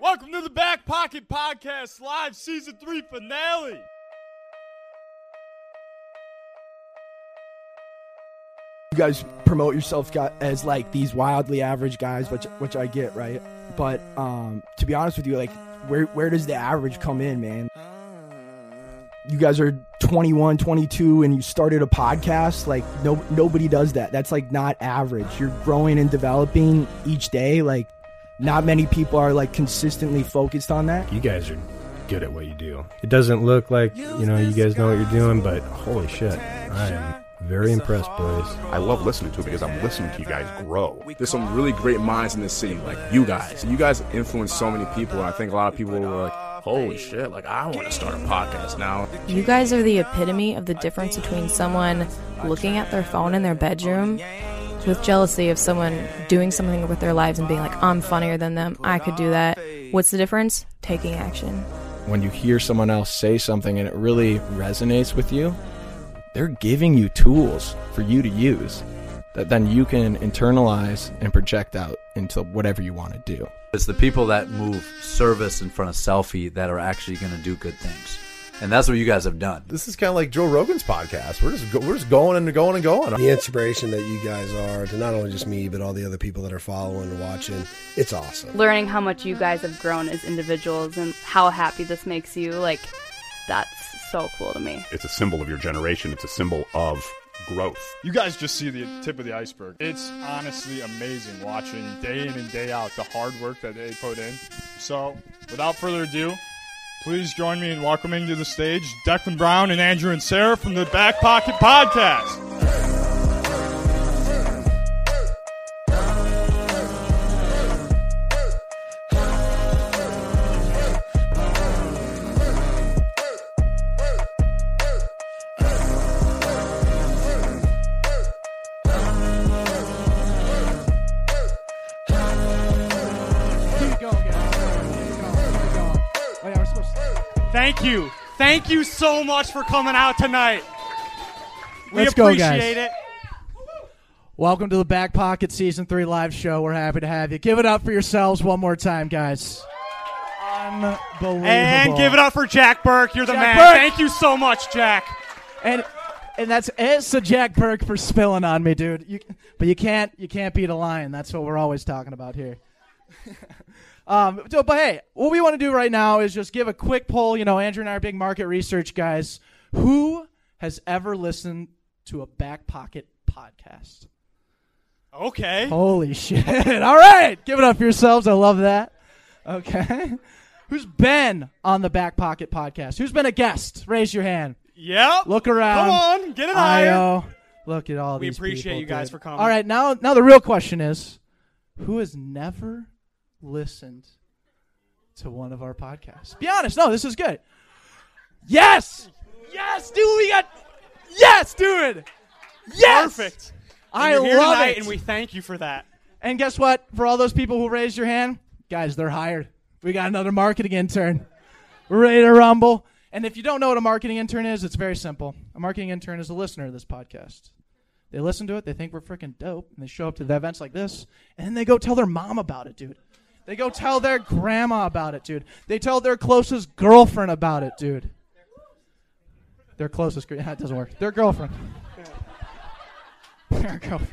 Welcome to the Back Pocket Podcast Live Season 3 finale. you guys promote yourself as like these wildly average guys, which which I get, right? But um, to be honest with you, like where where does the average come in, man? You guys are 21, 22 and you started a podcast, like no nobody does that. That's like not average. You're growing and developing each day, like not many people are like consistently focused on that. You guys are good at what you do. It doesn't look like, you know, you guys know what you're doing, but holy shit. I am very impressed, boys. I love listening to it because I'm listening to you guys grow. There's some really great minds in this city, like you guys. You guys influence so many people, and I think a lot of people were like, holy shit, like I want to start a podcast now. You guys are the epitome of the difference between someone looking at their phone in their bedroom with jealousy of someone doing something with their lives and being like, I'm funnier than them. I could do that. What's the difference? Taking action. when you hear someone else say something and it really resonates with you, they're giving you tools for you to use that then you can internalize and project out into whatever you want to do. It's the people that move service in front of selfie that are actually going to do good things. And that's what you guys have done. This is kind of like Joe Rogan's podcast. We're just go, we're just going and going and going. the inspiration that you guys are to not only just me but all the other people that are following and watching it's awesome learning how much you guys have grown as individuals and how happy this makes you like that's so cool to me It's a symbol of your generation. It's a symbol of growth. You guys just see the tip of the iceberg. It's honestly amazing watching day in and day out the hard work that they put in. So, without further ado, please join me in welcoming to the stage Declan Brown and Andrew and Sarah from the Back Pocket Podcast. Thank you so much for coming out tonight. We Let's go, guys. appreciate it. Welcome to the Back Pocket Season 3 live show. We're happy to have you. Give it up for yourselves one more time, guys. Unbelievable. And give it up for Jack Burke. You're the Jack man. Burke. Thank you so much, Jack. And and that's it's a Jack Burke for spilling on me, dude. You, but you can't you can't beat a lion. That's what we're always talking about here. um, so, but hey, what we want to do right now is just give a quick poll. You know, Andrew and I are big market research guys. Who has ever listened to a back pocket podcast? Okay. Holy shit. All right. Give it up for yourselves. I love that. Okay. Who's been on the Back Pocket podcast? Who's been a guest? Raise your hand. Yep. Look around. Come on, get it higher. IO. Look at all We these We appreciate people, you guys dude. for coming. All right, now now the real question is who has never listened to one of our podcasts? Be honest. No, this is good. Yes. Yes, dude, we got Yes, dude. Yes. Perfect. I And you're love it. and we thank you for that. And guess what? For all those people who raised your hand, guys, they're hired. We got another marketing intern. We're ready to rumble. And if you don't know what a marketing intern is, it's very simple. A marketing intern is a listener to this podcast. They listen to it, they think we're freaking dope, and they show up to the events like this, and then they go tell their mom about it, dude. They go tell their grandma about it, dude. They tell their closest girlfriend about it, dude. Their closest, yeah, it doesn't work. Their girlfriend. Their girlfriend.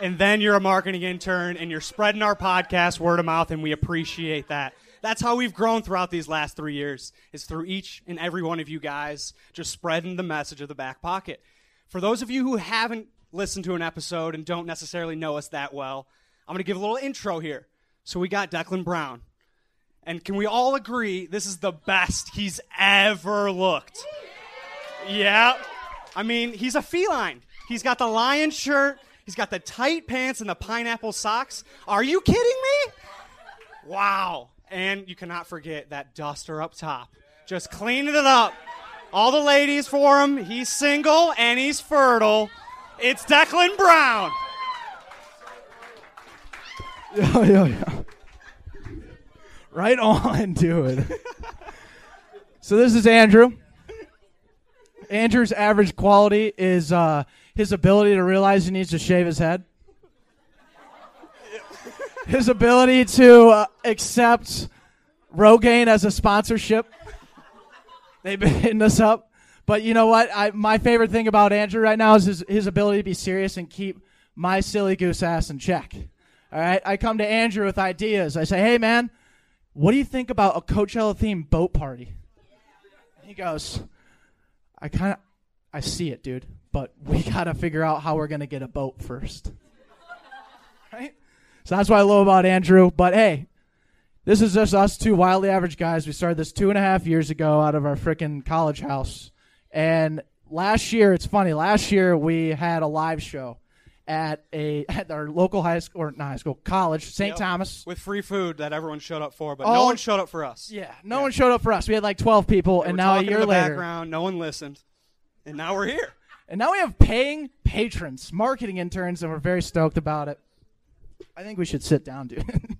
And then you're a marketing intern, and you're spreading our podcast word of mouth, and we appreciate that. That's how we've grown throughout these last three years. Is through each and every one of you guys just spreading the message of the back pocket. For those of you who haven't listened to an episode and don't necessarily know us that well, I'm going to give a little intro here. So we got Declan Brown. And can we all agree this is the best he's ever looked? Yeah. I mean, he's a feline. He's got the lion shirt, he's got the tight pants and the pineapple socks. Are you kidding me? Wow. And you cannot forget that duster up top. Just cleaning it up. All the ladies for him. He's single and he's fertile. It's Declan Brown. Yo, yo, yo. Right on, dude. so this is Andrew. Andrew's average quality is uh, his ability to realize he needs to shave his head. his ability to uh, accept Rogaine as a sponsorship. They've been hitting us up. But you know what? I, my favorite thing about Andrew right now is his, his ability to be serious and keep my silly goose ass in check. All right? I come to Andrew with ideas. I say, hey, man, what do you think about a Coachella themed boat party? He goes, I kind of, I see it, dude, but we got to figure out how we're going to get a boat first. right? So that's what I love about Andrew. But hey, this is just us two wildly average guys. We started this two and a half years ago out of our freaking college house. And last year, it's funny, last year we had a live show at a at our local high school or not high school college St. Yep. Thomas with free food that everyone showed up for, but no one showed up for us. Yeah, no one showed up for us. We had like 12 people, and now a year the later, background, no one listened, and now we're here. and now we have paying patrons, marketing interns, and we're very stoked about it. I think we should sit down, dude.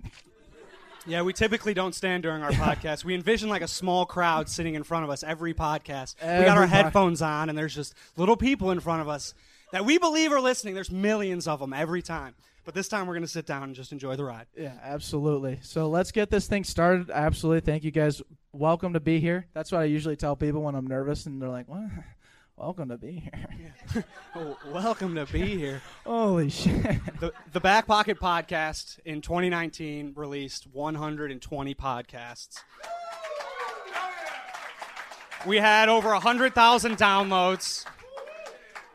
Yeah, we typically don't stand during our podcast. We envision like a small crowd sitting in front of us every podcast. we got our Every pod- headphones on, and there's just little people in front of us that we believe are listening. There's millions of them every time. But this time we're going to sit down and just enjoy the ride. Yeah, absolutely. So let's get this thing started. Absolutely. Thank you guys. Welcome to be here. That's what I usually tell people when I'm nervous and they're like, "What? Welcome to be here." Oh, welcome to be here. Holy shit. The, the Back Pocket Podcast in 2019 released 120 podcasts. We had over 100,000 downloads,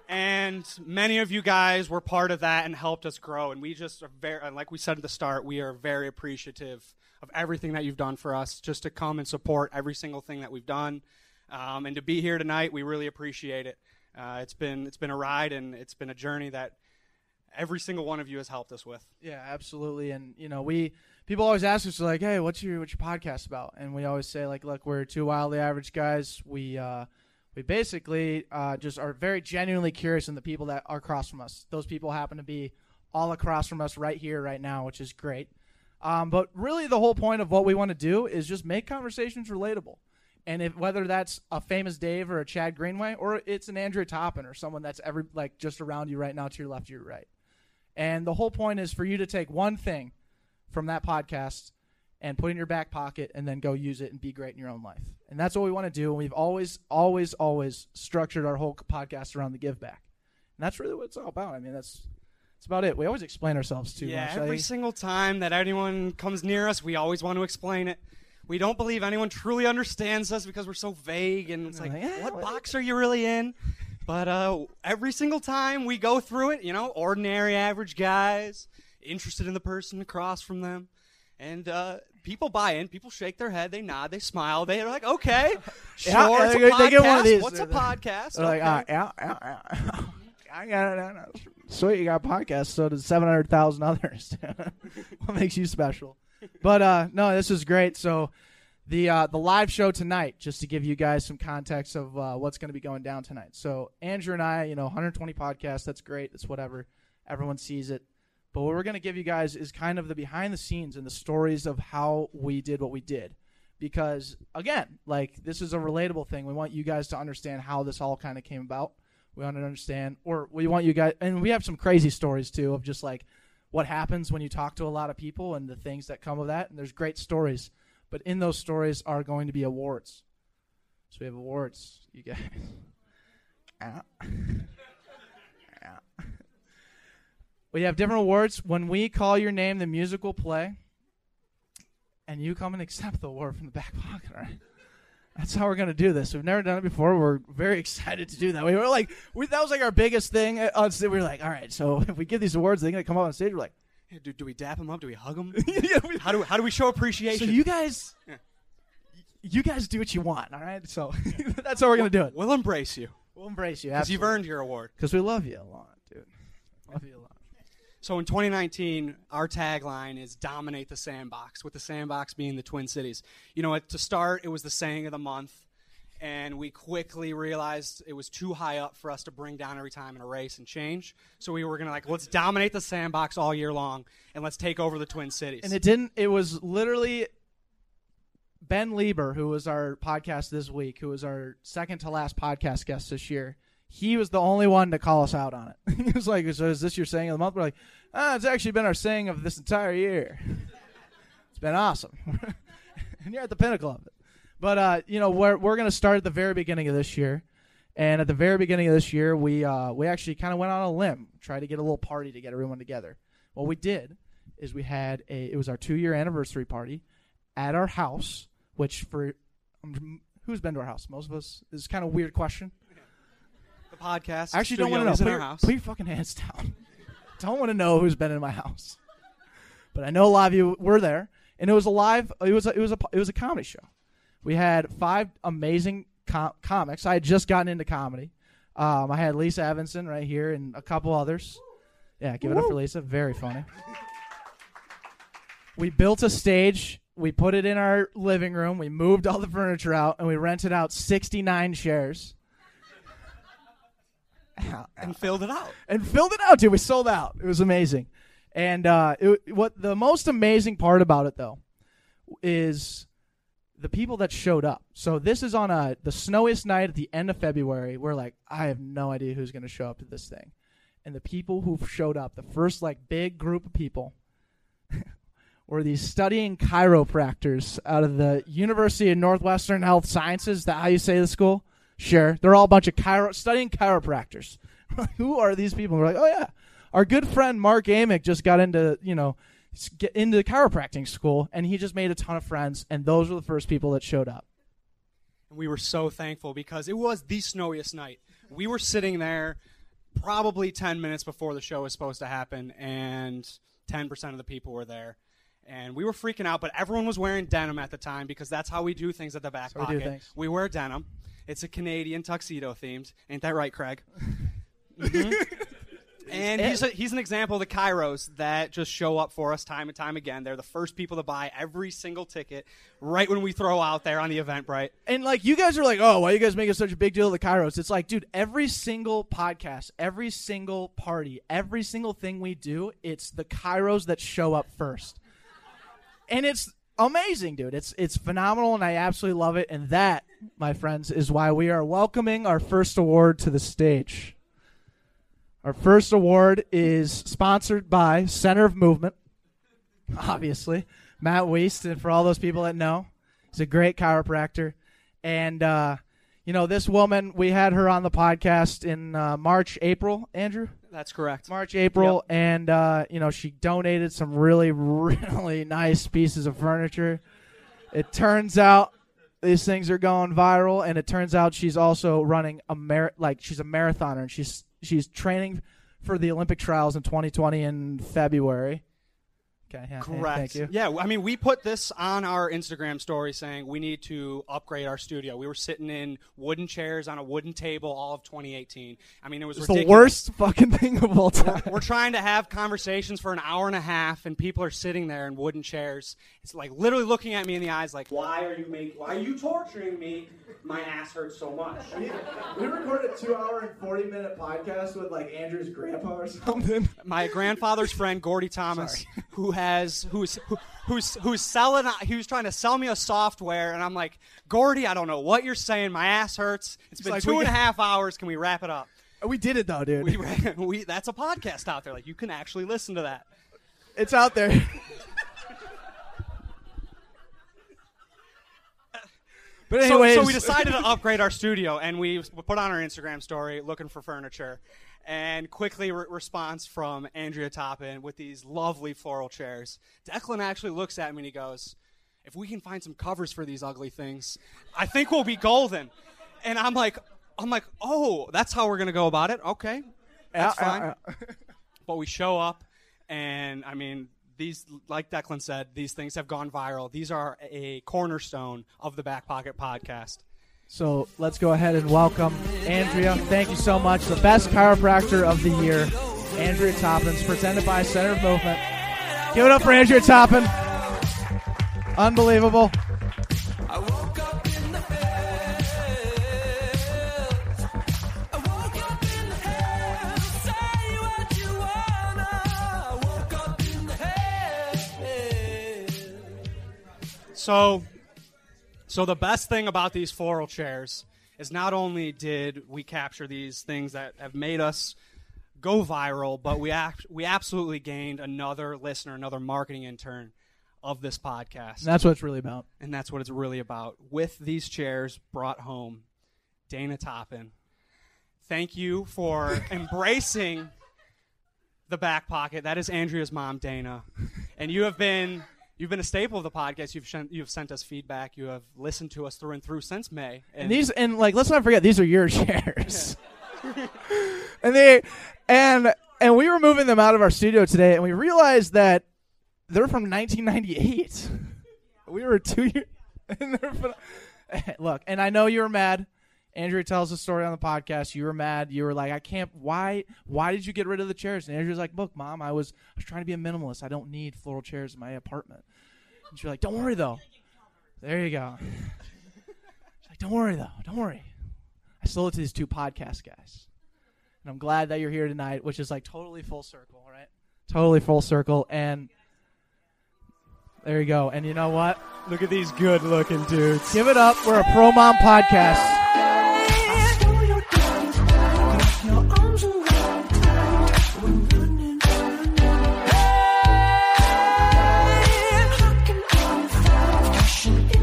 and many of you guys were part of that and helped us grow. And we just are very, like we said at the start, we are very appreciative of everything that you've done for us, just to come and support every single thing that we've done. Um, and to be here tonight, we really appreciate it. Uh, it's been it's been a ride and it's been a journey that every single one of you has helped us with. Yeah, absolutely. And you know, we people always ask us like, "Hey, what's your what's your podcast about?" And we always say like, "Look, we're two wildly average guys. We uh, we basically uh, just are very genuinely curious in the people that are across from us. Those people happen to be all across from us right here, right now, which is great. Um, but really, the whole point of what we want to do is just make conversations relatable. And if whether that's a famous Dave or a Chad Greenway, or it's an Andrea Toppin or someone that's every like just around you right now to your left, your right. And the whole point is for you to take one thing from that podcast and put it in your back pocket and then go use it and be great in your own life. And that's what we want to do. And we've always, always, always structured our whole podcast around the give back. And that's really what it's all about. I mean, that's that's about it. We always explain ourselves too yeah, much. every I- single time that anyone comes near us, we always want to explain it. We don't believe anyone truly understands us because we're so vague and it's like, what box are you really in? But uh, every single time we go through it, you know, ordinary average guys, interested in the person across from them, and uh, people buy in. People shake their head, they nod, they smile. They're like, okay, sure, Yeah, it's a they- they get one of podcast. these. What's a podcast? They're like, Okay. yeah, yeah. I got it. Sweet, you got a podcast. So does seven hundred thousand others. what makes you special? But uh, no, this is great. So the uh, the live show tonight, just to give you guys some context of uh, what's going to be going down tonight. So Andrew and I, you know, 120 podcasts. That's great. That's whatever. Everyone sees it. But what we're going to give you guys is kind of the behind the scenes and the stories of how we did what we did. Because again, like this is a relatable thing. We want you guys to understand how this all kind of came about. We want to understand, or we want you guys, and we have some crazy stories too of just like what happens when you talk to a lot of people and the things that come of that. And there's great stories, but in those stories are going to be awards. So we have awards, you guys. Ah. Yeah. Yeah. We have different awards. When we call your name, the music will play, and you come and accept the award from the back pocket. All right. That's how we're gonna do this. We've never done it before. We're very excited to do that. We were like, we, that was like our biggest thing. On stage. We were like, all right, so if we give these awards, they're gonna come up on stage. We're like, Yeah, do, do we dap them up? Do we hug them? how do how do we show appreciation? so you guys, you guys do what you want. All right. So that's how we're gonna do it. We'll embrace you. We'll embrace you because you've earned your award. Because we love you a lot, dude. Love you a lot. So in 2019, our tagline is "Dominate the Sandbox," with the sandbox being the Twin Cities. You know, to start, it was the saying of the month, and we quickly realized it was too high up for us to bring down every time in a race and change. So we were gonna like, let's dominate the sandbox all year long, and let's take over the Twin Cities. And it didn't. It was literally Ben Lieber, who was our podcast this week, who was our second to last podcast guest this year. He was the only one to call us out on it. he was like, "So is this your saying of the month?" We're like, "Ah, it's actually been our saying of this entire year. it's been awesome, and you're at the pinnacle of it." But uh, you know, we're we're gonna start at the very beginning of this year, and at the very beginning of this year, we uh, we actually kind of went on a limb, tried to get a little party to get everyone together. What we did is we had a it was our two year anniversary party at our house, which for um, who's been to our house? Most of us. Is kind of weird question. The podcast. I actually don't want to know. is in Put your, house. put your fucking hands down. don't want to know who's been in my house. But I know a lot of you were there, and it was a live. It was a, it was a it was a comedy show. We had five amazing com- comics. I had just gotten into comedy. Um, I had Lisa Evanson right here and a couple others. Yeah, give it up for Lisa. Very funny. We built a stage. We put it in our living room. We moved all the furniture out, and we rented out 69 chairs. And filled it out. and filled it out, dude. We sold out. It was amazing. And uh, it, what the most amazing part about it, though, is the people that showed up. So this is on a the snowiest night at the end of February. We're like, I have no idea who's going to show up to this thing. And the people who showed up, the first like big group of people, were these studying chiropractors out of the University of Northwestern Health Sciences. Is that how you say the school? Sure. They're all a bunch of chiro- studying chiropractors. Who are these people? We're like, oh yeah, our good friend Mark Amick just got into you know get into chiropractic school, and he just made a ton of friends, and those were the first people that showed up. And we were so thankful because it was the snowiest night. We were sitting there probably 10 minutes before the show was supposed to happen, and 10% of the people were there. And we were freaking out, but everyone was wearing denim at the time because that's how we do things at the back So we pocket. things. We wear denim. It's a Canadian tuxedo themed. Ain't that right, Craig? Mhm. And he's, a, he's an example of the Chiros that just show up for us time and time again. They're the first people to buy every single ticket right when we throw out there on the Eventbrite. And like you guys are like, oh, why are you guys making such a big deal of the Chiros? It's like, dude, every single podcast, every single party, every single thing we do, it's the Chiros that show up first. And it's amazing, dude. It's it's phenomenal and I absolutely love it. And that, my friends, is why we are welcoming our first award to the stage. Our first award is sponsored by Center of Movement obviously. Matt Weist, and for all those people that know, he's a great chiropractor. And, uh, you know, this woman, we had her on the podcast in uh, March, April, Andrew? That's correct. March, April. And, uh, you know, she donated some really, really nice pieces of furniture. It turns out these things are going viral, and it turns out she's also running a mar- like she's a marathoner, and she's she's training for the Olympic trials in 2020 in February. Okay, yeah, Correct. Thank you. Yeah, I mean, we put this on our Instagram story saying we need to upgrade our studio. We were sitting in wooden chairs on a wooden table all of 2018. I mean, it was It's the worst fucking thing of all time. We're, we're trying to have conversations for an hour and a half, and people are sitting there in wooden chairs. It's like literally looking at me in the eyes, like, "Why are you making? Why are you torturing me? My ass hurts so much." We recorded a two-hour and forty-minute podcast with like Andrew's grandpa or something. my grandfather's friend Gordy Thomas, who has who's who, who's who's selling he was trying to sell me a software, and I'm like, Gordy, I don't know what you're saying. My ass hurts. It's been like, two and a half hours. Can we wrap it up? We did it though, dude. We, we that's a podcast out there. Like you can actually listen to that. It's out there. but So- so, we decided to upgrade our studio, and we put on our Instagram story looking for furniture, and quickly re- response from Andrea Toppin with these lovely floral chairs. Declan actually looks at me and he goes, "If we can find some covers for these ugly things, I think we'll be golden." And I'm like, I'm like, oh, that's how we're gonna go about it. Okay, that's Yeah, fine. yeah, but we show up, and I mean, these, like Declan said, these things have gone viral. These are a cornerstone of the Back Pocket Podcast. So let's go ahead and welcome Andrea. Thank you so much. The best chiropractor of the year, Andrea Toppins, presented by Center of Movement. Give it up for Andrea Toppin. Unbelievable. So, so the best thing about these floral chairs is not only did we capture these things that have made us go viral, but we act, we absolutely gained another listener, another marketing intern of this podcast. And that's what it's really about. And that's what it's really about. With these chairs brought home, Dana Toppin. Thank you for embracing the back pocket. That is Andrea's mom, Dana. And you have been you've been a staple of the podcast. You've sent, you've sent us feedback. You have listened to us through and through since May. And these and like let's not forget these are your chairs. and they and and we were moving them out of our studio today and we realized that they're from 1998. We were 2 years and they're from, Look, and I know you were mad. Andrea tells the story on the podcast. You were mad. You were like, "I can't. Why? Why did you get rid of the chairs?" And Andrea's like, "Look, mom, I was I was trying to be a minimalist. I don't need floral chairs in my apartment." And she's like, "Don't worry though." There you go. She's like, "Don't worry though. Don't worry." I sold it to these two podcast guys, and I'm glad that you're here tonight, which is like totally full circle, right? Totally full circle, and there you go. And you know what? Look at these good-looking dudes. Give it up. We're a pro mom podcast.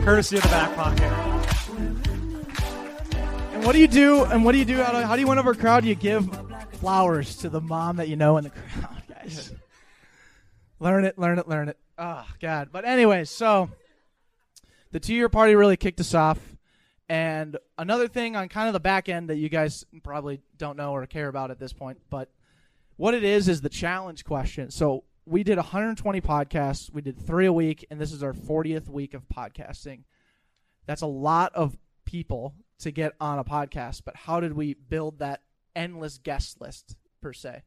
Courtesy of the back pocket. And what do you do? And what do you do? How do, how do you win over a crowd? You give flowers to the mom that you know in the crowd, guys. learn it, learn it, learn it. Oh God. But anyways, so the two-year party really kicked us off. And another thing on kind of the back end that you guys probably don't know or care about at this point, but what it is is the challenge question. So we did 120 podcasts. We did three a week, and this is our 40th week of podcasting. That's a lot of people to get on a podcast, but how did we build that endless guest list per se?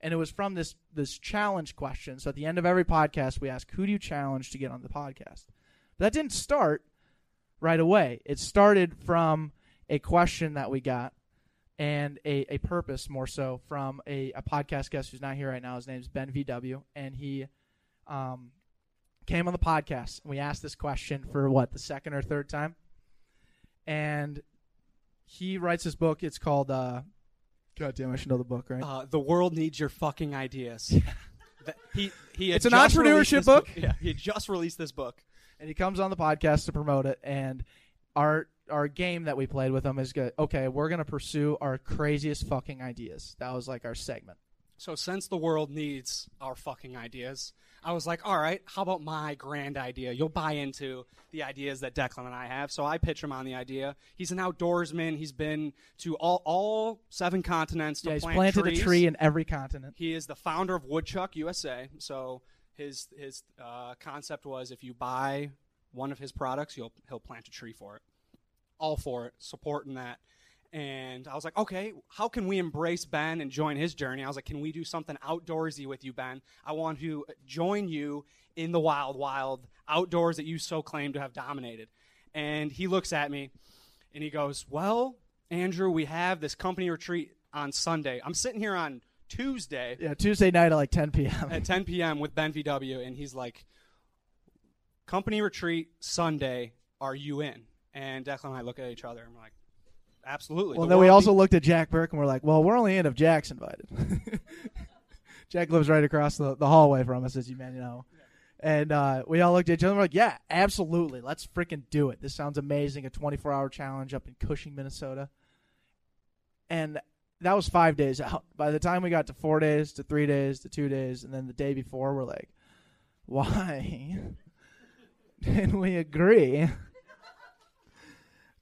And it was from this this challenge question. So at the end of every podcast, we ask, "Who do you challenge to get on the podcast?" But that didn't start right away. It started from a question that we got and a, a purpose more so from a, a podcast guest who's not here right now. His name's Ben VW, and he um, came on the podcast. And we asked this question for what the second or third time, and he writes this book. It's called. Uh, God damn, I should know the book, right? Uh, the world needs your fucking ideas. He he. It's an entrepreneurship this book? Yeah, he just released this book. and he comes on the podcast to promote it. And our our game that we played with them is good. Okay, we're gonna pursue our craziest fucking ideas. That was like our segment. So since the world needs our fucking ideas, I was like, all right, how about my grand idea? You'll buy into the ideas that Declan and I have. So I pitch him on the idea. He's an outdoorsman. He's been to all all seven continents to Yeah, he's plant planted trees. a tree in every continent. He is the founder of Woodchuck USA. So his his uh, concept was if you buy one of his products, you'll he'll plant a tree for it. All for it, supporting that. And I was like, okay, how can we embrace Ben and join his journey? I was like, can we do something outdoorsy with you, Ben? I want to join you in the wild, wild outdoors that you so claim to have dominated. And he looks at me and he goes, well, Andrew, we have this company retreat on Sunday. I'm sitting here on Tuesday Yeah, Tuesday night at like 10 p.m. at 10 p.m. with Ben VW, and he's like, "Company retreat Sunday. Are you in?" And Declan and I look at each other, and we're like, "Absolutely." Well, The then we also looked at Jack Burke and we're like, well, we're only in if Jack's invited. Jack lives right across the, the hallway from us, as you may know. And uh, we all looked at each other and we're like, yeah, absolutely. Let's freaking do it. This sounds amazing. A 24 hour challenge up in Cushing, Minnesota. And that was five days out. By the time we got to four days, to three days, to two days, and then the day before, we're like, why didn't we agree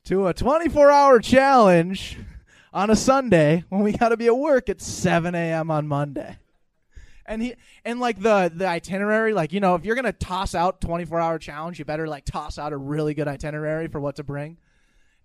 to a 24 hour challenge on a Sunday when we got to be at work at 7 a.m. on Monday. And he and like the the itinerary, like you know, if you're gonna toss out 24 hour challenge, you better like toss out a really good itinerary for what to bring.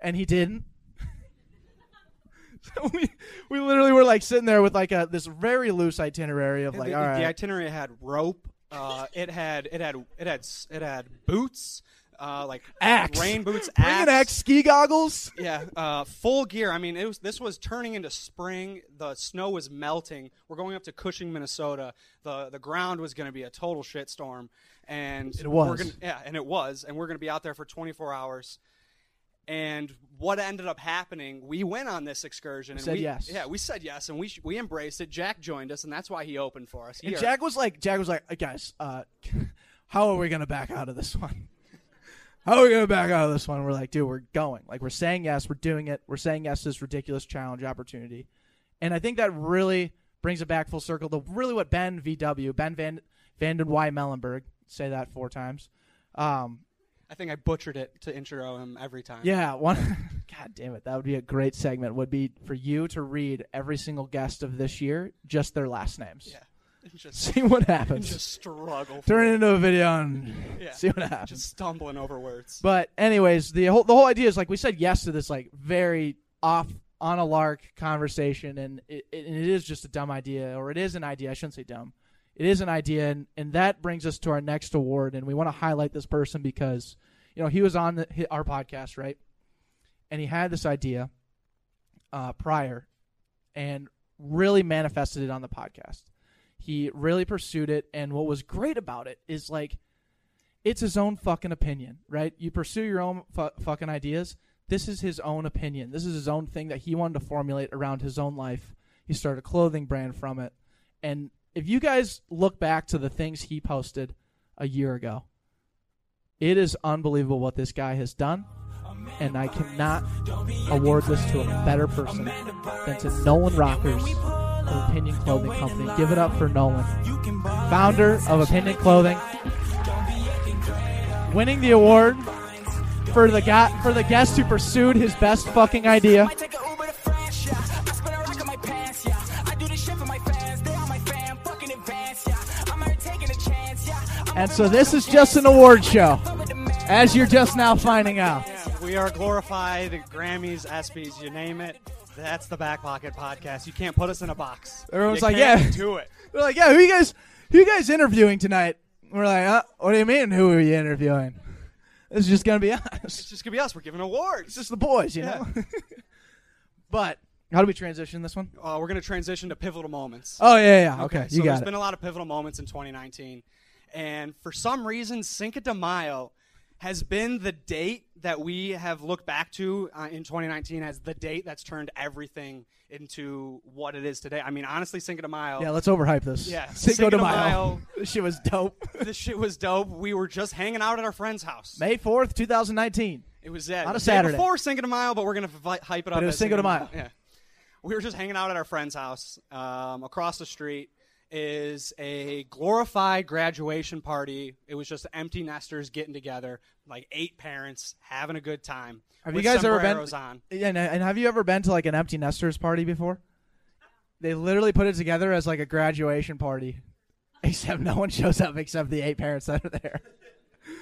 And he didn't. so we we literally were like sitting there with like a this very loose itinerary of like, the, all right, the itinerary had rope. Uh, it had it had it had it had boots, uh, like Axe. rain boots, bring an axe, ski goggles. Yeah, uh, full gear. I mean, it was this was turning into spring. The snow was melting. We're going up to Cushing, Minnesota. the The ground was going to be a total shitstorm, and It We're was. gonna, yeah, and it was, and we're going to be out there for 24 hours. And what ended up happening, we went on this excursion. And Said we, yes. Yeah, we said yes, and we sh- we embraced it. Jack joined us, and that's why he opened for us. And Jack was like, Jack was like, "Hey, guys, uh, how are we gonna back out of this one? How are we gonna back out of this one? We're like, dude, we're going. Like, we're saying yes, we're doing it. We're saying yes to this ridiculous challenge opportunity, and I think that really brings it back full circle to really what Ben VW, Ben Van Vanden Y Mellenberg, say that four times. Um, I think I butchered it to intro him every time. yeah, one. God damn it, that would be a great segment. Would be for you to read every single guest of this year, just their last names. Yeah. Just, See what happens. Just struggle. Turn it. it into a video and Yeah. see what happens. Just stumbling over words. But anyways, the whole the whole idea is like we said yes to this like very off on a lark conversation, and it, it, and it is just a dumb idea, or it is an idea. I shouldn't say dumb. It is an idea, and, and that brings us to our next award, and we want to highlight this person because you know he was on the, our podcast, right? And he had this idea uh, prior, and really manifested it on the podcast. He really pursued it, and what was great about it is like it's his own fucking opinion, right? You pursue your own fu- fucking ideas. This is his own opinion. This is his own thing that he wanted to formulate around his own life. He started a clothing brand from it. And if you guys look back to the things he posted a year ago, it is unbelievable what this guy has done. And I cannot award this to a better person than to Nolan Rockers of Opinion Clothing Company. Give it up for Nolan, founder of Opinion Clothing. Winning the award for the guy for the guest who pursued his best fucking idea. And so this is just an award show, as you're just now finding out. We are glorified Grammys, ESPYS, you name it. That's the Back Pocket Podcast. You can't put us in a box. Everyone's You like, can't yeah, do it. They're like, yeah, who you guys, who you guys interviewing tonight? We're like, uh, what do you mean? Who are you interviewing? It's just gonna be us. It's just gonna be us. We're giving awards. It's just the boys, you know. but how do we transition this one? Uh, we're going to transition to pivotal moments. Oh, yeah, yeah. Okay, you so got there's it. been a lot of pivotal moments in 2019, and for some reason, Cinco de Mayo has been the date that we have looked back to uh, in 2019 as the date that's turned everything into what it is today. I mean, honestly, Cinco de Mayo. Yeah, let's overhype this. Yeah, Cinco, de Mayo. Mayo. this shit was dope. this shit was dope. We were just hanging out at our friend's house. May fourth, two thousand nineteen. It was uh, On a Saturday. day before Cinco de Mayo, but we're gonna fi- hype it up. But it was as Cinco de Mayo. Yeah, we were just hanging out at our friend's house. Um, across the street is a glorified graduation party. It was just empty nesters getting together, like eight parents having a good time. Have you guys ever been? on? Yeah, and, and have you ever been to like an empty nesters party before? They literally put it together as like a graduation party, except no one shows up except the eight parents that are there.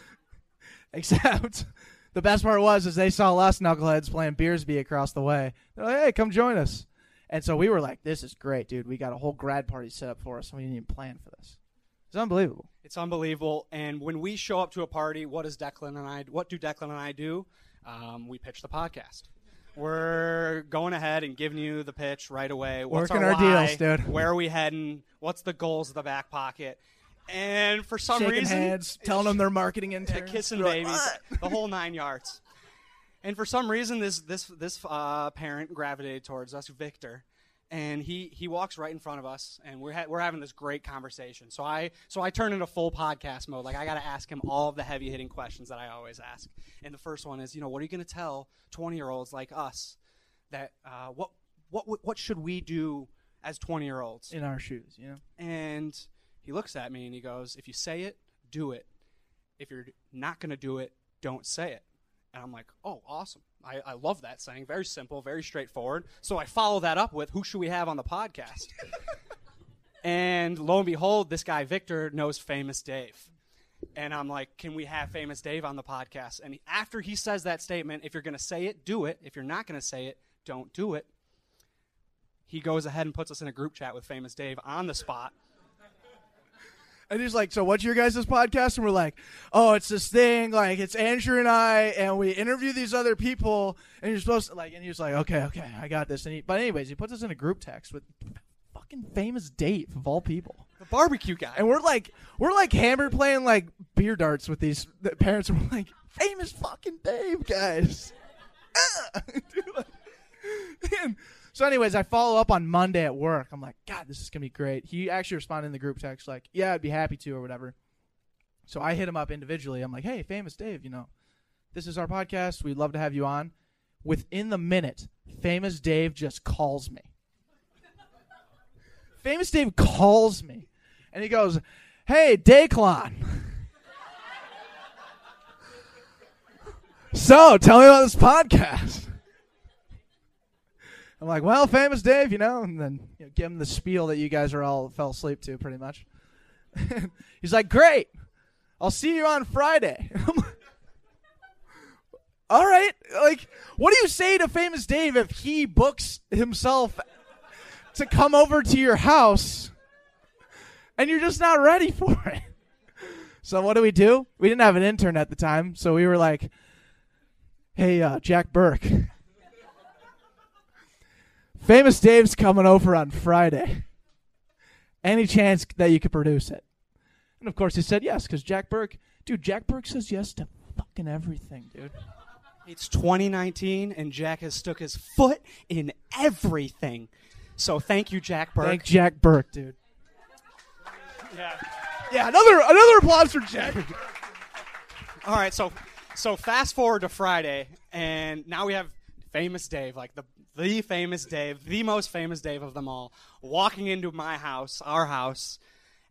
except the best part was is they saw us knuckleheads playing Beersby across the way. They're like, "Hey, come join us." And so we were like, "This is great, dude. We got a whole grad party set up for us. and We didn't even plan for this. It's unbelievable." It's unbelievable. And when we show up to a party, what does Declan and I? What do Declan and I do? Um, we pitch the podcast. We're going ahead and giving you the pitch right away. What's Working our, our why? deals, dude. Where are we heading? What's the goals of the back pocket? And for some Shaking reason, hands, telling them they're marketing interns, kissing babies, the whole nine yards. And for some reason, this this this uh, parent gravitated towards us, Victor, and he he walks right in front of us, and we're ha- we're having this great conversation. So I so I turn into full podcast mode. Like I got to ask him all of the heavy hitting questions that I always ask. And the first one is, you know, what are you going to tell twenty year olds like us that uh, what what what should we do as twenty year olds in our shoes, you know? And he looks at me and he goes, If you say it, do it. If you're not going to do it, don't say it. And I'm like, Oh, awesome. I, I love that saying. Very simple, very straightforward. So I follow that up with, Who should we have on the podcast? and lo and behold, this guy, Victor, knows Famous Dave. And I'm like, Can we have Famous Dave on the podcast? And after he says that statement, if you're going to say it, do it. If you're not going to say it, don't do it. He goes ahead and puts us in a group chat with Famous Dave on the spot. And he's like, "So what's your guys' podcast?" And we're like, "Oh, it's this thing. Like it's Andrew and I, and we interview these other people. And you're supposed to like." And he was like, "Okay, okay, I got this." And he, but anyways, he puts us in a group text with fucking famous Dave of all people, the barbecue guy. And we're like, we're like hammer playing like beer darts with these the parents. And we're like, famous fucking Dave, guys. Dude, like- and so, anyways, I follow up on Monday at work. I'm like, God, this is gonna be great. He actually responded in the group text like, Yeah, I'd be happy to or whatever. So I hit him up individually. I'm like, Hey, famous Dave, you know, this is our podcast. We'd love to have you on. Within the minute, famous Dave just calls me. famous Dave calls me, and he goes, Hey, Daklon. so tell me about this podcast. I'm like, well, famous Dave, you know, and then you know, give him the spiel that you guys are all fell asleep to, pretty much. He's like, great, I'll see you on Friday. Like, all right, like, what do you say to famous Dave if he books himself to come over to your house and you're just not ready for it? So what do we do? We didn't have an intern at the time, so we were like, hey, uh, Jack Burke. Famous Dave's coming over on Friday. Any chance that you could produce it? And of course he said yes, because Jack Burke, dude, Jack Burke says yes to fucking everything, dude. It's 2019, and Jack has stuck his foot in everything. So thank you, Jack Burke. Thank Jack Burke, dude. Yeah. Yeah, another another applause for Jack. All right, so so fast forward to Friday, and now we have famous Dave, like the the famous Dave, the most famous Dave of them all, walking into my house, our house,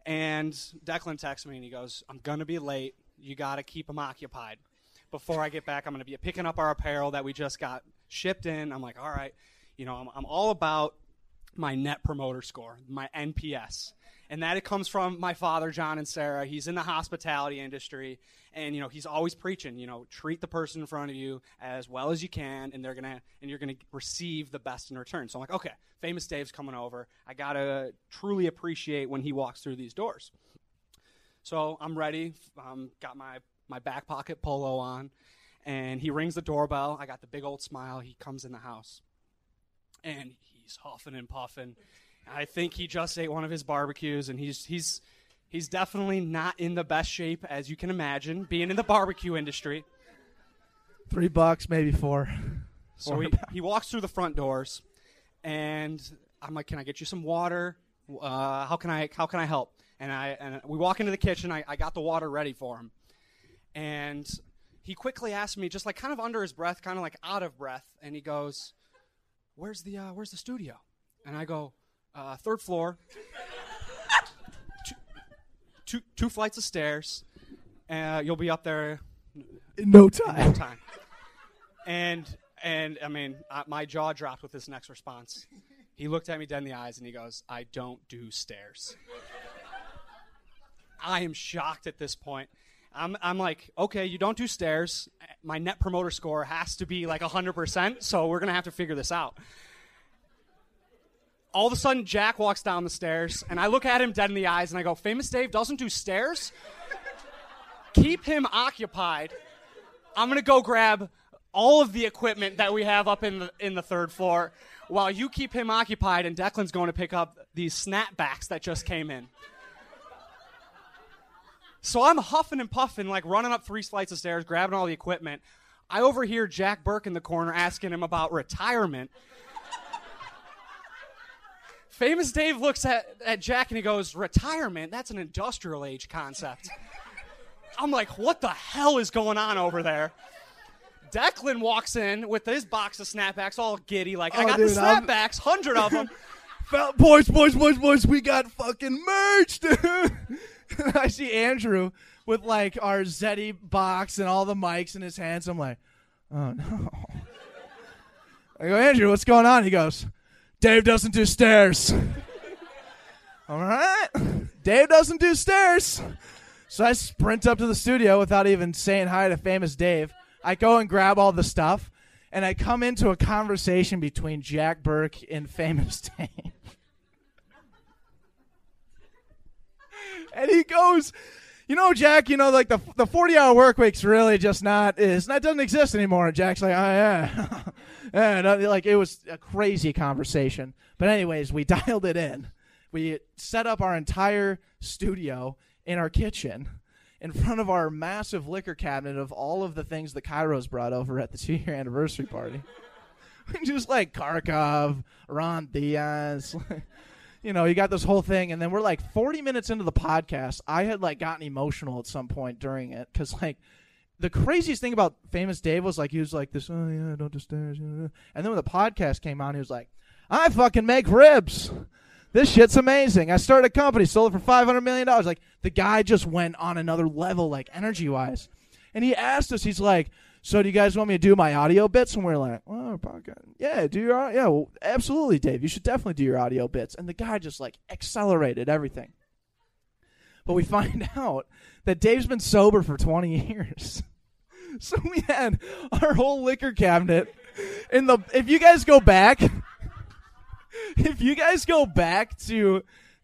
and Declan texts me and he goes, "I'm gonna be late. You gotta keep him occupied. Before I get back, I'm gonna be picking up our apparel that we just got shipped in." I'm like, "All right, you know, I'm, I'm all about my Net Promoter Score, my NPS." And that it comes from my father john and sarah. He's in the hospitality industry and you know he's always preaching you know treat the person in front of you as well as you can and they're gonna and you're gonna receive the best in return. So i'm like okay famous dave's coming over. I gotta truly appreciate when he walks through these doors. So i'm ready. Um, got my my back pocket polo on and he rings the doorbell. I got the big old smile. He comes in the house and he's huffing and puffing I think he just ate one of his barbecues, and he's he's he's definitely not in the best shape as you can imagine, being in the barbecue industry. Three bucks, maybe four. So he, he walks through the front doors, and I'm like, "Can I get you some water? Uh, how can I how can I help?" And I and we walk into the kitchen. I, I got the water ready for him, and he quickly asked me, just like kind of under his breath, kind of like out of breath, and he goes, "Where's the uh, Where's the studio?" And I go, uh, third floor, two, two, two flights of stairs. Uh, you'll be up there In no In time. no time. And and I mean, uh, my jaw dropped with this next response. He looked at me dead in the eyes and he goes, "I don't do stairs." I am shocked at this point. I'm, I'm like, okay, you don't do stairs. My net promoter score has to be like 100%, so we're going to have to figure this out all of a sudden Jack walks down the stairs and I look at him dead in the eyes and I go, Famous Dave doesn't do stairs? Keep him occupied. I'm gonna go grab all of the equipment that we have up in the in the third floor while you keep him occupied and Declan's going to pick up these snapbacks that just came in. So I'm huffing and puffing, like running up three flights of stairs, grabbing all the equipment. I overhear Jack Burke in the corner asking him about retirement. Famous Dave looks at, at Jack and he goes, Retirement? That's an industrial age concept. I'm like, what the hell is going on over there? Declan walks in with his box of snapbacks, all giddy, like, I Oh, got dude, the I'm- snapbacks, hundred of them. Fel- boys, boys, boys, boys, we got fucking merch, dude. I see Andrew with like our Zeddy box and all the mics in his hands. I'm like, oh no. I go, Andrew, what's going on? He goes, Dave doesn't do stairs. all right. Dave doesn't do stairs. So I sprint up to the studio without even saying hi to famous Dave. I go and grab all the stuff, and I come into a conversation between Jack Burke and famous Dave. and he goes, "You know, Jack, you know, like the the forty hour work week's really just not is that doesn't exist anymore." And Jack's like, "Oh yeah, yeah." Uh, no, like it was a crazy conversation. But anyways, we dialed it in. We set up our entire studio in our kitchen, in front of our massive liquor cabinet of all of the things that Chiros brought over at the two year anniversary party. Just like Karkov, Ron Diaz. you know, you got this whole thing, and then we're like 40 minutes into the podcast. I had like gotten emotional at some point during it because like the craziest thing about Famous Dave was like he was like this, oh yeah, don't do and then when the podcast came on, he was like, I fucking make ribs. This shit's amazing. I started a company, sold it for five hundred million dollars. Like the guy just went on another level, like energy wise. And he asked us, he's like, "So do you guys want me to do my audio bits?" And we're like, oh, podcast, yeah, do your yeah, well, absolutely, Dave. You should definitely do your audio bits." And the guy just like accelerated everything. But we find out that Dave's been sober for twenty years. So we had our whole liquor cabinet in the. If you guys go back, if you guys go back to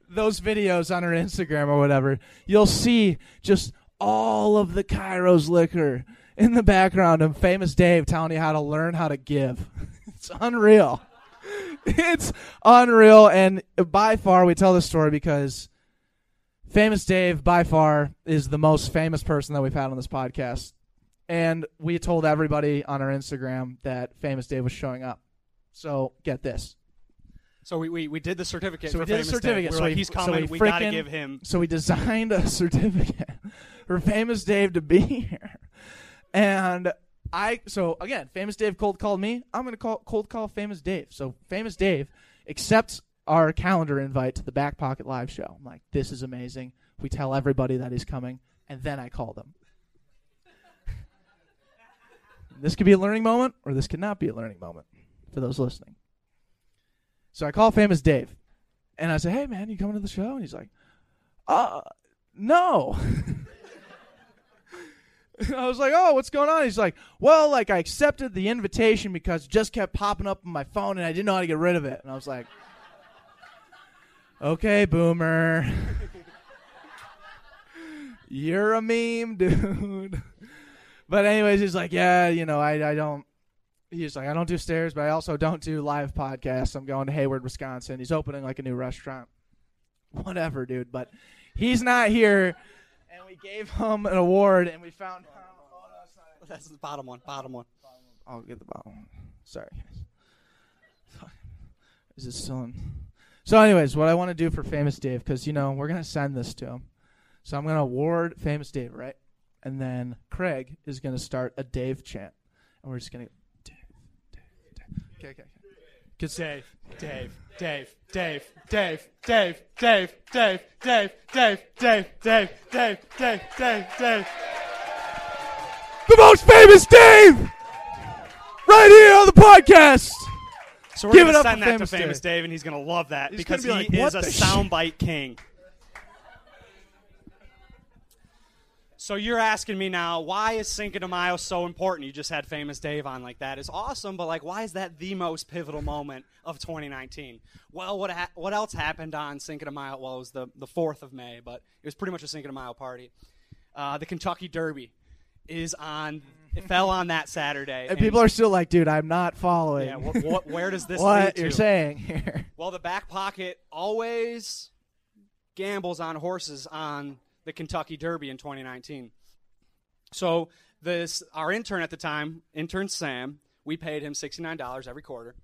those videos on our Instagram or whatever, you'll see just all of the Chiros liquor in the background of famous Dave telling you how to learn how to give. It's unreal. It's unreal. And by far, we tell this story because famous Dave, by far, is the most famous person that we've had on this podcast. And we told everybody on our Instagram that famous Dave was showing up. So get this. So we, we, we did the certificate. So for we did Famous Dave. certificate. We're so like, we, he's so we, we gotta give him. So we designed a certificate for famous Dave to be here, and I. So again, famous Dave cold called me. I'm gonna call cold call famous Dave. So famous Dave accepts our calendar invite to the Back Pocket Live show. I'm like, this is amazing. We tell everybody that he's coming, and then I call them. This could be a learning moment, or this could not be a learning moment for those listening. So I call famous Dave, and I say, "Hey, man, you coming to the show?" And he's like, "Uh, no." I was like, "Oh, what's going on?" He's like, "Well, like I accepted the invitation because it just kept popping up on my phone, and I didn't know how to get rid of it." And I was like, "Okay, boomer." You're a meme, dude. But anyways, he's like, yeah, you know, I, I don't. He's like, I don't do stairs, but I also don't do live podcasts. I'm going to Hayward, Wisconsin. He's opening like a new restaurant. Whatever, dude. But he's not here, and we gave him an award, and we found. That's the bottom one. Bottom one. I'll get the bottom one. Sorry. Is it still in? So, anyways, what I want to do for Famous Dave, because you know we're gonna send this to him, so I'm gonna award Famous Dave, right? And then Craig is gonna start a Dave chant, and we're just gonna Dave, Dave, Dave. Okay, okay, okay. Cause Dave, Dave, Dave, Dave, Dave, Dave, Dave, Dave, Dave, Dave, Dave, Dave, Dave, Dave, Dave, Dave. the most famous Dave, right here on the podcast. So we're Give gonna up send for that to Famous Dave. Dave, and he's gonna love that He's because gonna be he like, is "What a the shit?" soundbite king. So you're asking me now, why is Cinco de Mayo so important? You just had Famous Dave on like that. It's awesome, but like, why is that the most pivotal moment of 2019? Well, what ha- what else happened on Cinco de Mayo? Well, it was the the fourth of May, but it was pretty much a Cinco de Mayo party. Uh, the Kentucky Derby is on. It fell on that Saturday, And people are still like, dude, I'm not following. Yeah, what, what, where does this what you're saying here? Well, the back pocket always gambles on horses on the Kentucky Derby in 2019. So this our intern at the time, intern Sam, we paid him $69 every quarter.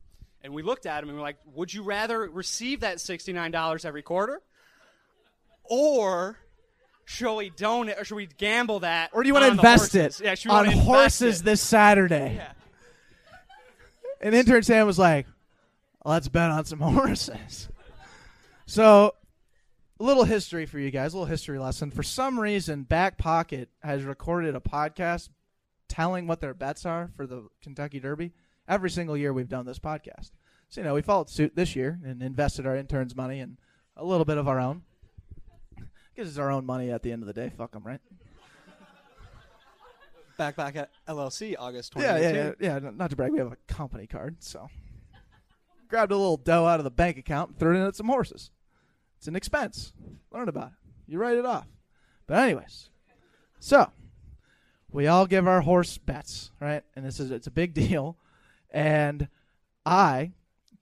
And we looked at him and we're like, "Would you rather receive that $69 every quarter or should we donate or should we gamble that Or do you want to invest horses? it Yeah, should we on invest horses it? this Saturday? Yeah. And intern Sam was like, let's bet on some horses. So, a little history for you guys, a little history lesson. For some reason, Back Pocket has recorded a podcast telling what their bets are for the Kentucky Derby. Every single year we've done this podcast. So, you know, we followed suit this year and invested our interns' money and a little bit of our own. Because it's our own money at the end of the day. Fuck them, right? Back back at LLC August Yeah, yeah, yeah, yeah. Not to brag, we have a company card, so grabbed a little dough out of the bank account and threw it in at some horses. It's an expense. Learn about it. You write it off. But anyways, so we all give our horse bets, right? And this is it's a big deal. And I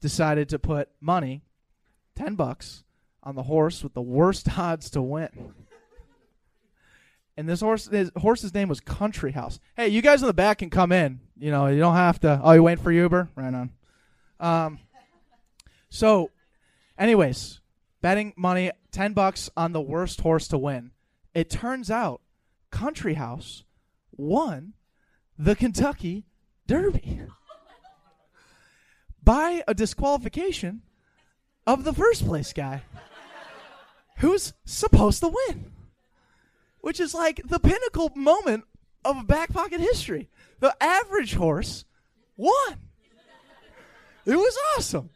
decided to put money, ten bucks, on the horse with the worst odds to win. and this horse his horse's name was Country House. Hey, you guys in the back can come in. You know, you don't have to. Oh, you waiting for Uber? Right on. Um, so, anyways, betting money ten bucks on the worst horse to win. It turns out Country House won the Kentucky Derby by a disqualification of the first place guy who's supposed to win, which is like the pinnacle moment of back pocket history. The average horse won. It was awesome.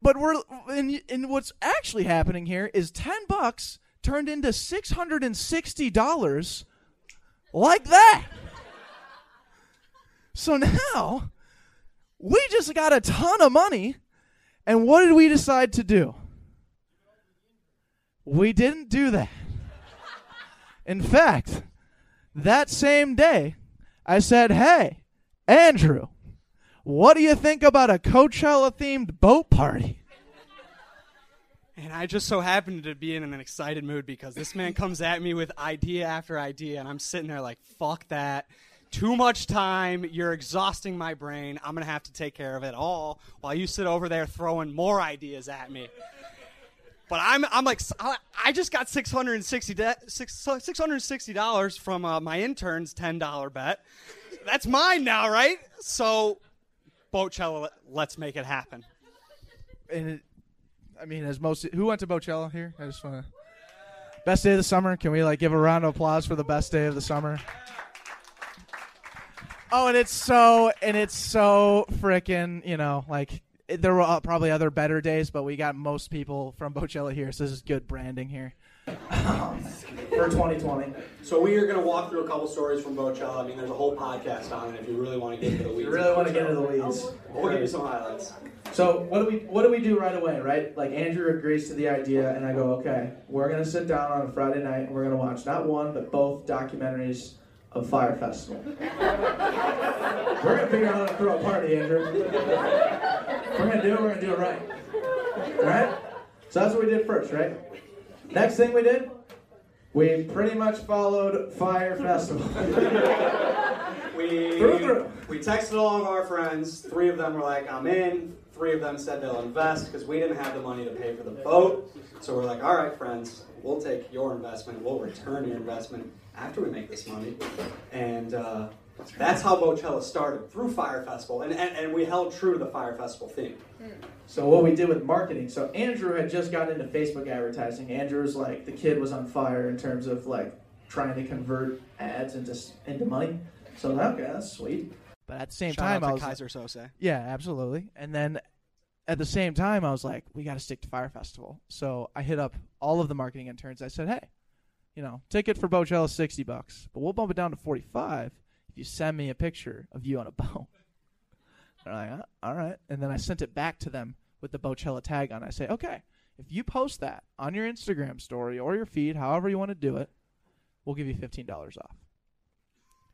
But we're and, and what's actually happening here is 10 bucks turned into $660 like that. So now we just got a ton of money and what did we decide to do? We didn't do that. In fact, that same day, I said, Hey, Andrew, what do you think about a Coachella themed boat party? And I just so happened to be in an excited mood because this man comes at me with idea after idea, and I'm sitting there like, fuck that. Too much time. You're exhausting my brain. I'm going to have to take care of it all while you sit over there throwing more ideas at me. But I'm, I'm like, I just got $660, $660 from uh, my intern's $10 bet. That's mine now, right? So, Boatchella, let's make it happen. And it, I mean, as most who went to Boatchella here? I just want to best day of the summer. Can we like give a round of applause for the best day of the summer? Oh, and it's so and it's so freaking you know like it- there were uh, probably other better days, but we got most people from Boatchella here, so this is good branding here for 2020. So we are going to walk through a couple stories from Boatchella. I mean, there's a whole podcast on it if you really want to get into the weeds. You really want to get into the weeds. We'll give you some highlights. So what do we what do we do right away, right? Like Andrew agrees to the idea, and I go, okay, we're gonna sit down on a Friday night and we're gonna watch not one but both documentaries of Fyre Festival. we're gonna figure out how to throw a party, Andrew. we're gonna do it. We're gonna do it right. All right. So that's what we did first, right? Next thing we did, we pretty much followed Fyre Festival. We, Through, through. we texted all of our friends. Three of them were like, I'm in. Three of them said they'll invest because we didn't have the money to pay for the boat. So we're like, all right, friends, we'll take your investment. We'll return your investment after we make this money. And uh, that's how Boatchella started through Fyre Festival. And, and, and we held true to the Fyre Festival theme. Hmm. So what we did with marketing. So Andrew had just got into Facebook advertising. Andrew's like the kid was on fire in terms of like trying to convert ads into into money. So okay, that's sweet. But at the same Shout time, out I was Keyser Söze. yeah, absolutely. And then at the same time, I was like, we got to stick to Fyre Festival. So I hit up all of the marketing interns. I said, hey, you know, ticket for Boatchella is sixty bucks, but we'll bump it down to forty five if you send me a picture of you on a boat. They're like, "Uh, all right. And then I sent it back to them with the Boatchella tag on. I say, okay, if you post that on your Instagram story or your feed, however you want to do it, we'll give you $15 off.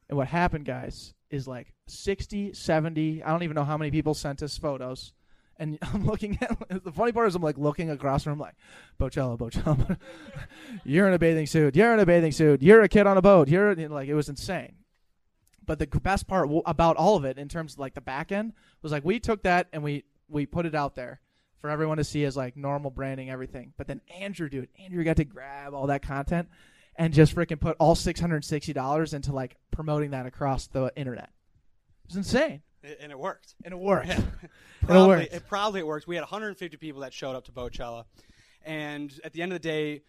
And what happened, guys, is like 60, 70, I don't even know how many people sent us photos. And I'm looking at the funny part is I'm like looking across room like Boatchella, Boatchella. you're in a bathing suit. You're in a bathing suit. You're a kid on a boat. You're like it was insane. But the best part about all of it, in terms of like the back end, was like we took that and we we put it out there for everyone to see as like normal branding, everything. But then Andrew, dude, Andrew got to grab all that content and just freaking put all six hundred sixty dollars into like promoting that across the internet. It was insane, And and it worked. and it worked. Yeah. It Proudly, worked. it proudly it worked. We had 150 people that showed up to Boatchella, and at the end of the day,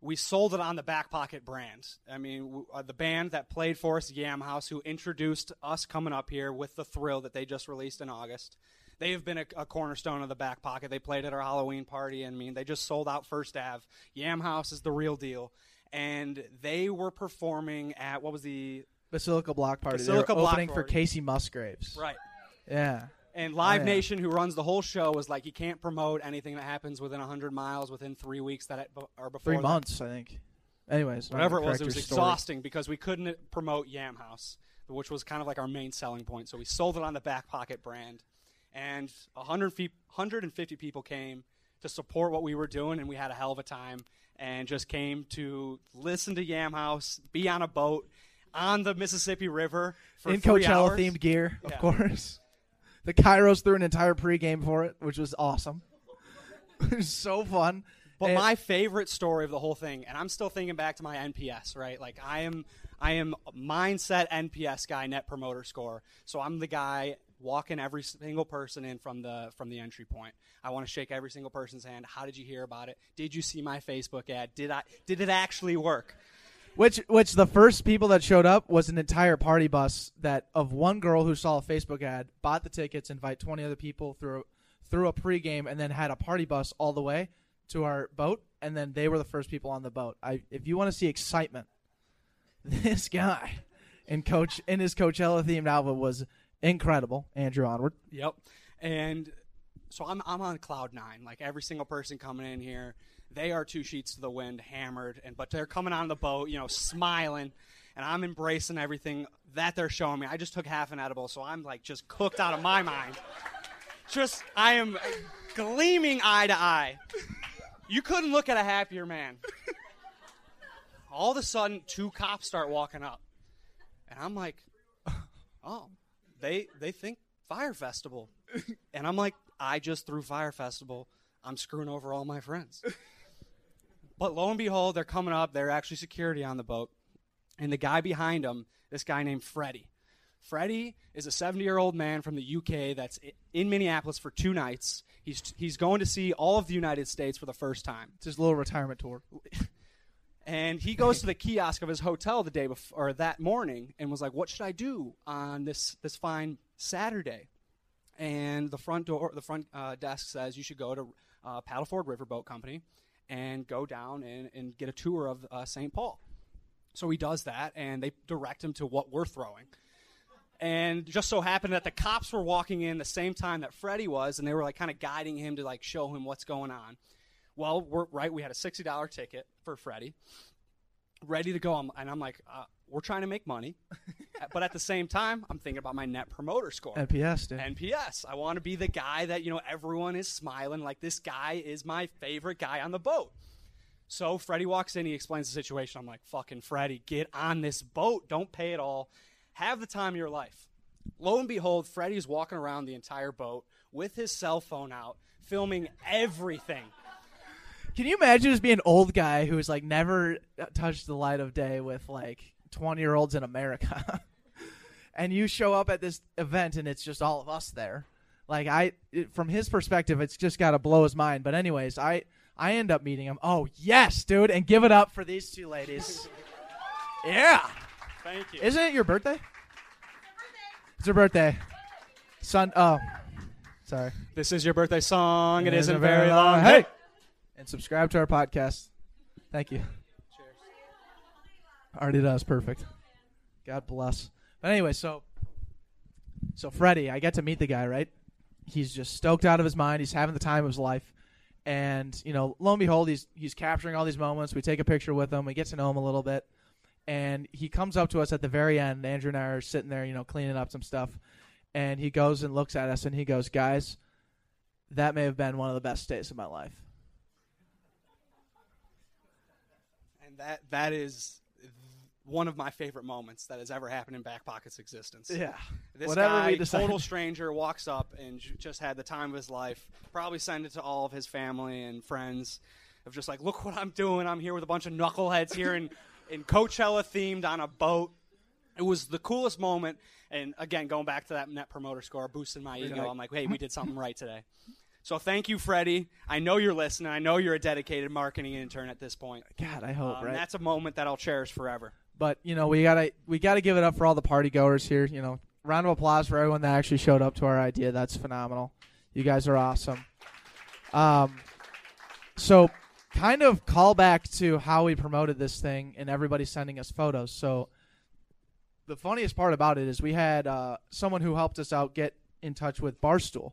we sold it on the back pocket brand. I mean, w- uh, the band that played for us, Yam Haus, who introduced us coming up here with the Thrill that they just released in August. They have been a, a cornerstone of the back pocket. They played at our Halloween party, and I mean, they just sold out First Ave. Yam Haus is the real deal, and they were performing at what was the Basilica Block Party. Basilica Block opening for Kacey Musgraves. right. Yeah. And oh, Live Oh, yeah. Nation, who runs the whole show, was like, you can't promote anything that happens within 100 miles within three weeks that it, or before Three that. months, I think. Anyways, Whatever it was, it was your story. exhausting because we couldn't promote Yam Haus, which was kind of like our main selling point. So we sold it on the back pocket brand, and 100 fe- 150 people came to support what we were doing, and we had a hell of a time. and just came to listen to Yam Haus, be on a boat on the Mississippi River for in Coachella hours. themed gear, of Yeah. course. The Chiros threw an entire pregame for it, which was awesome. it was so fun. But And- my favorite story of the whole thing, and I'm still thinking back to my NPS, right? Like I am, I am mindset NPS guy, Net Promoter Score. So I'm the guy walking every single person in from the from the entry point. I want to shake every single person's hand. How did you hear about it? Did you see my Facebook ad? Did I? Did it actually work? Which which the first people that showed up was an entire party bus that of one girl who saw a Facebook ad, bought the tickets, invite twenty other people through through a pregame, and then had a party bus all the way to our boat, and then they were the first people on the boat. I if you want to see excitement, this guy in coach in his Coachella themed outfit was incredible. Andrew onward. Yep. And so I'm I'm on cloud nine. Like every single person coming in here, they are two sheets to the wind, hammered, and but they're coming on the boat, you know, smiling, and I'm embracing everything that they're showing me. I just took half an edible, so I'm like just cooked out of my mind. Just I am gleaming eye to eye. You couldn't look at a happier man. All of a sudden, two cops start walking up, and I'm like, "Oh, they they think Fyre Festival," and I'm like, "I just threw Fyre Festival. I'm screwing over all my friends." But lo and behold, they're coming up. They're actually security on the boat, and the guy behind them, this guy named Freddie. Freddie is a 70 year old man from the UK that's in Minneapolis for two nights. He's he's going to see all of the United States for the first time. It's his little retirement tour. And he goes to the kiosk of his hotel the day before or that morning and was like, "What should I do on this this fine Saturday?" And the front door, the front uh, desk says you should go to uh, Padelford Riverboat Company and go down and, and get a tour of uh, St. Paul. So he does that, and they direct him to what we're throwing. And just so happened that the cops were walking in the same time that Freddie was, and they were like kind of guiding him to like show him what's going on. Well, we're right. We had a sixty dollar ticket for Freddie, ready to go. I'm, and I'm like, uh, we're trying to make money, but at the same time, I'm thinking about my net promoter score. NPS, dude. NPS. I want to be the guy that you know everyone is smiling like this guy is my favorite guy on the boat. So Freddie walks in, he explains the situation. I'm like, fucking Freddie, get on this boat. Don't pay it all. Have the time of your life. Lo and behold, Freddie's walking around the entire boat with his cell phone out, filming everything. Can you imagine just being an old guy who's like never touched the light of day with like 20 year olds in America? and you show up at this event and it's just all of us there. Like I it, from his perspective it's just got to blow his mind. But anyways, I I end up meeting him. Oh, yes, dude, and give it up for these two ladies. yeah. Thank you. Isn't it your birthday? It's your birthday. Son oh. Sorry. This is your birthday song. It isn't very long. Hey. And subscribe to our podcast. Thank you. Already does. Perfect. God bless. But anyway, so so Freddie, I get to meet the guy, right? He's just stoked out of his mind. He's having the time of his life. And, you know, lo and behold, he's he's capturing all these moments. We take a picture with him. We get to know him a little bit. And he comes up to us at the very end. Andrew and I are sitting there, you know, cleaning up some stuff. And he goes and looks at us and he goes, Guys, that may have been one of the best days of my life. And that that is one of my favorite moments that has ever happened in Back Pocket's existence. Yeah. This Whatever guy, we decide. total stranger, walks up and j- just had the time of his life. Probably sent it to all of his family and friends of just like, look what I'm doing. I'm here with a bunch of knuckleheads here in, in Coachella themed on a boat. It was the coolest moment. And again, going back to that net promoter score, boosting my ego. like- I'm like, hey, we did something right today. So thank you, Freddie. I know you're listening. I know you're a dedicated marketing intern at this point. God, I hope, Um, right? That's a moment that I'll cherish forever. But you know, we gotta we gotta give it up for all the party goers here. You know, round of applause for everyone that actually showed up to our idea. That's phenomenal. You guys are awesome. Um, so kind of call back to how we promoted this thing and everybody sending us photos. So the funniest part about it is we had uh, someone who helped us out get in touch with Barstool,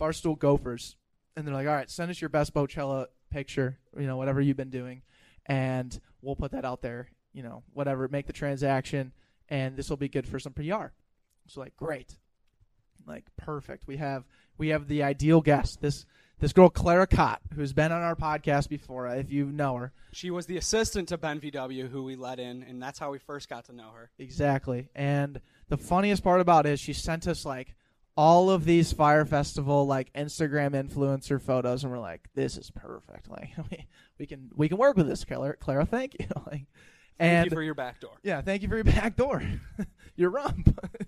Barstool Gophers, and they're like, "All right, send us your best Boatchella picture, you know, whatever you've been doing, and we'll put that out there, you know, whatever, make the transaction, and this will be good for some PR." So like, great, like perfect. We have we have the ideal guest. This This girl Clara Cott, who's been on our podcast before, if you know her. She was the assistant to Ben VW, who we let in, and that's how we first got to know her. Exactly. And the funniest part about it is she sent us like all of these Fyre festival like Instagram influencer photos, and we're like, "This is perfect. Like, we, we can we can work with this, Clara. Clara, thank you. like, Thank and you for your back door. yeah, thank you for your back door, your rump.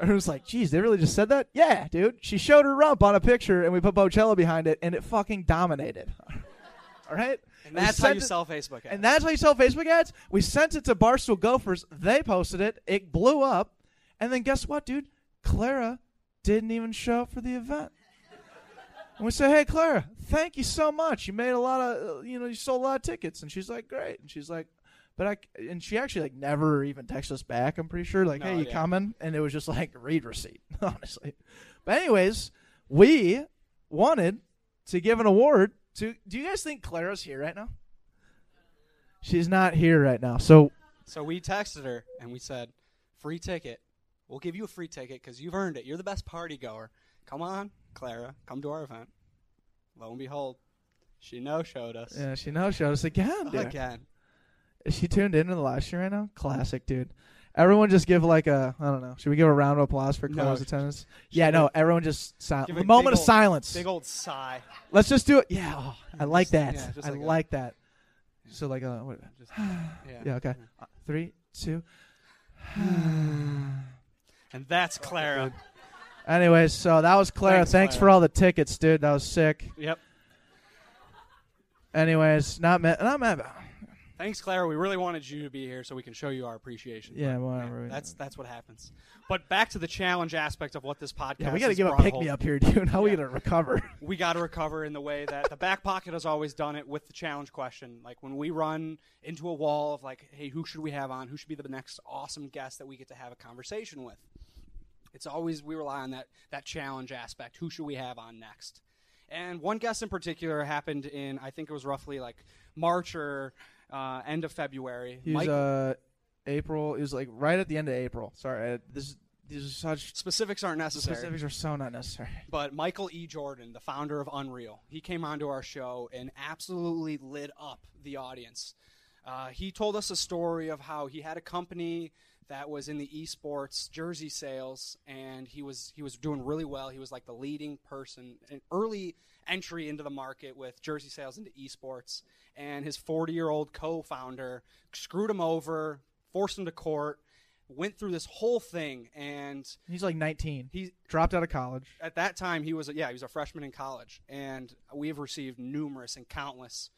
and it was like, geez, they really just said that? Yeah, dude. She showed her rump on a picture, and we put Boatchella behind it, and it fucking dominated. All right. And that's how you it- sell Facebook ads. and that's how you sell Facebook ads. We sent it to Barstool Gophers. They posted it. It blew up. And then guess what, dude? Clara didn't even show up for the event. And we say, hey, Clara, thank you so much. You made a lot of, uh, you know, you sold a lot of tickets. And she's like, great. And she's like, but I, and she actually like never even texted us back. I'm pretty sure, like, No, hey, you yeah. coming? And it was just like read receipt, honestly. But anyways, we wanted to give an award to. Do you guys think Clara's here right now? She's not here right now. So So we texted her and we said, "Free ticket. We'll give you a free ticket because you've earned it. You're the best party goer. Come on, Clara, come to our event." Lo and behold, she no showed us yeah, she knows showed us again. Dude. again. Is she tuned into the live stream right now? Classic, dude. Everyone just give like a I don't know. Should we give a round of applause for No. Clara's attendance? Yeah, no. Everyone just silent. Give A a moment big of old- silence. Big old sigh. Let's just do it. Yeah, oh, I like that. yeah, just I like a- that. So like a what? Just, Yeah. Okay. Uh, three, two. And that's Clara. Anyways, so that was Clara. Thanks, Thanks, Clara. for all the tickets, dude. That was sick. Yep. Anyways, not mad. Not mad. about- Thanks, Clara. We really wanted you to be here so we can show you our appreciation. Yeah, But, whatever. that's that's what happens. But back to the challenge aspect of what this podcast. Yeah, we got to give a pick me up here, dude. How we Yeah. gonna recover? we got to recover in the way that the back pocket has always done it with the challenge question. Like when we run into a wall of like, hey, who should we have on? Who should be the next awesome guest that we get to have a conversation with? It's always we rely on that that challenge aspect. Who should we have on next? And one guest in particular happened in I think it was roughly like March or uh, end of February. He was Mike- uh April. It was like right at the end of April. Sorry, I, this these are such specifics aren't necessary. specifics are so not necessary. But Michael E. Jordan, the founder of Unreal, he came onto our show and absolutely lit up the audience. Uh, he told us a story of how he had a company that was in the esports jersey sales, and he was he was doing really well. He was like the leading person, an early entry into the market with jersey sales into esports. And his 40 year old co-founder screwed him over, forced him to court, went through this whole thing, and He's like 19. he Dropped out of college. at that time he was a, yeah he was a freshman in college and we have received numerous and countless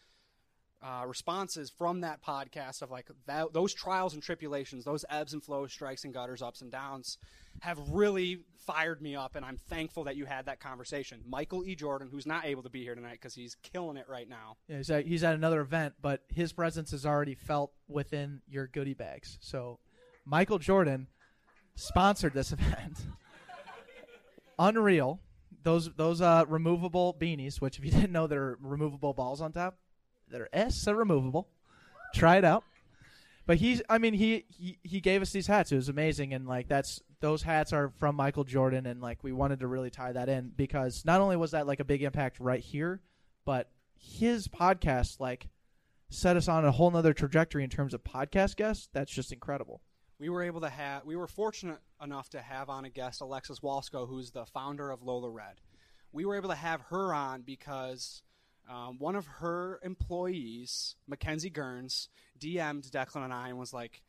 uh, responses from that podcast of like that, those trials and tribulations those ebbs and flows strikes and gutters ups and downs have really fired me up and i'm thankful that you had that conversation michael e jordan who's not able to be here tonight because he's killing it right now Yeah, he's at, he's at another event, but his presence is already felt within your goodie bags. So, Michael Jordan sponsored this event. Unreal. Those those uh, removable beanies, which if you didn't know, they're removable balls on top. They're eh, S, they're removable. Try it out. But he's, I mean, he, he he gave us these hats. It was amazing, and like that's those hats are from Michael Jordan, and like we wanted to really tie that in because not only was that like a big impact right here, but his podcast like set us on a whole nother trajectory in terms of podcast guests. That's just incredible. we were able to have we were fortunate enough to have on a guest alexis walsko who's the founder of lola red we were able to have her on because um, one of her employees mackenzie gurns dm'd declan and i and was like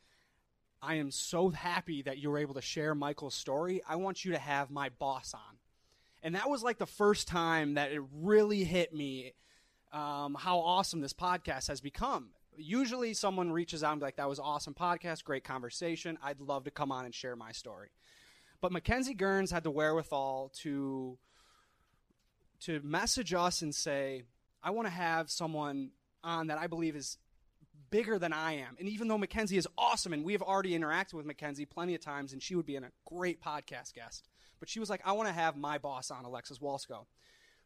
i am so happy that you were able to share michael's story i want you to have my boss on and that was like the first time that it really hit me um, how awesome this podcast has become. Usually, someone reaches out and be like, "That was awesome podcast, great conversation. I'd love to come on and share my story." But Mackenzie Gurns had the wherewithal to to message us and say, "I want to have someone on that I believe is bigger than I am." And even though Mackenzie is awesome, and we have already interacted with Mackenzie plenty of times, and she would be a great podcast guest, but she was like, "I want to have my boss on, Alexis Walsko."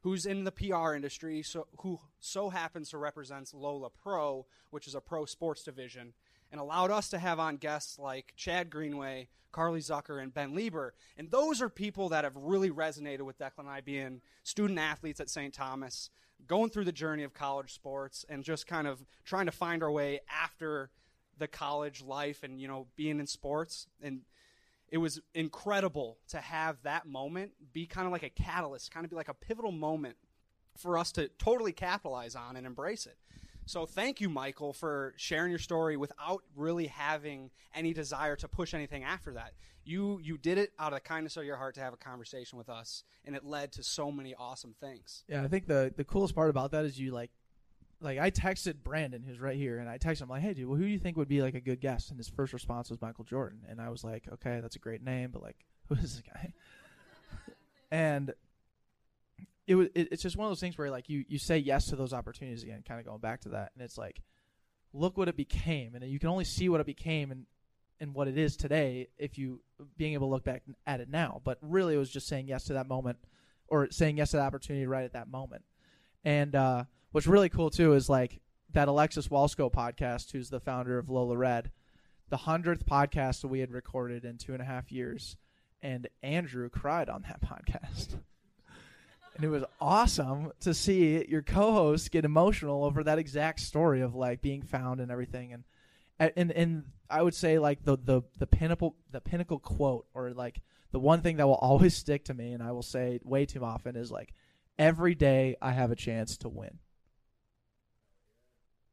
who's in the PR industry, so who so happens to represents Lola Pro, which is a pro sports division, and allowed us to have on guests like Chad Greenway, Carly Zucker, and Ben Leber. And those are people that have really resonated with Declan and I being student athletes at St. Thomas, going through the journey of college sports, and just kind of trying to find our way after the college life and, you know, being in sports. And it was incredible to have that moment be kind of like a catalyst, kind of be like a pivotal moment for us to totally capitalize on and embrace it. So thank you, Michael, for sharing your story without really having any desire to push anything after that. You you did it out of the kindness of your heart to have a conversation with us, and it led to so many awesome things. Yeah, I think the the coolest part about that is you like, like I texted Brandon, who's right here, and I texted him like, "Hey, dude, well, who do you think would be like a good guest?" And his first response was Michael Jordan, and I was like, "Okay, that's a great name, but like, who is this guy?" and it was it, it's just one of those things where like you you say yes to those opportunities again, kind of going back to that, and it's like, look what it became, and you can only see what it became and and what it is today if you being able to look back at it now. But really, it was just saying yes to that moment, or saying yes to the opportunity right at that moment. And uh, what's really cool too is like that Alexis Walsko podcast, who's the founder of Lola Red, the hundredth podcast that we had recorded in two and a half years, and Andrew cried on that podcast. And it was awesome to see your co-host get emotional over that exact story of like being found and everything and and and I would say like the the the pinnacle the pinnacle quote or like the one thing that will always stick to me and I will say way too often is like every day I have a chance to win.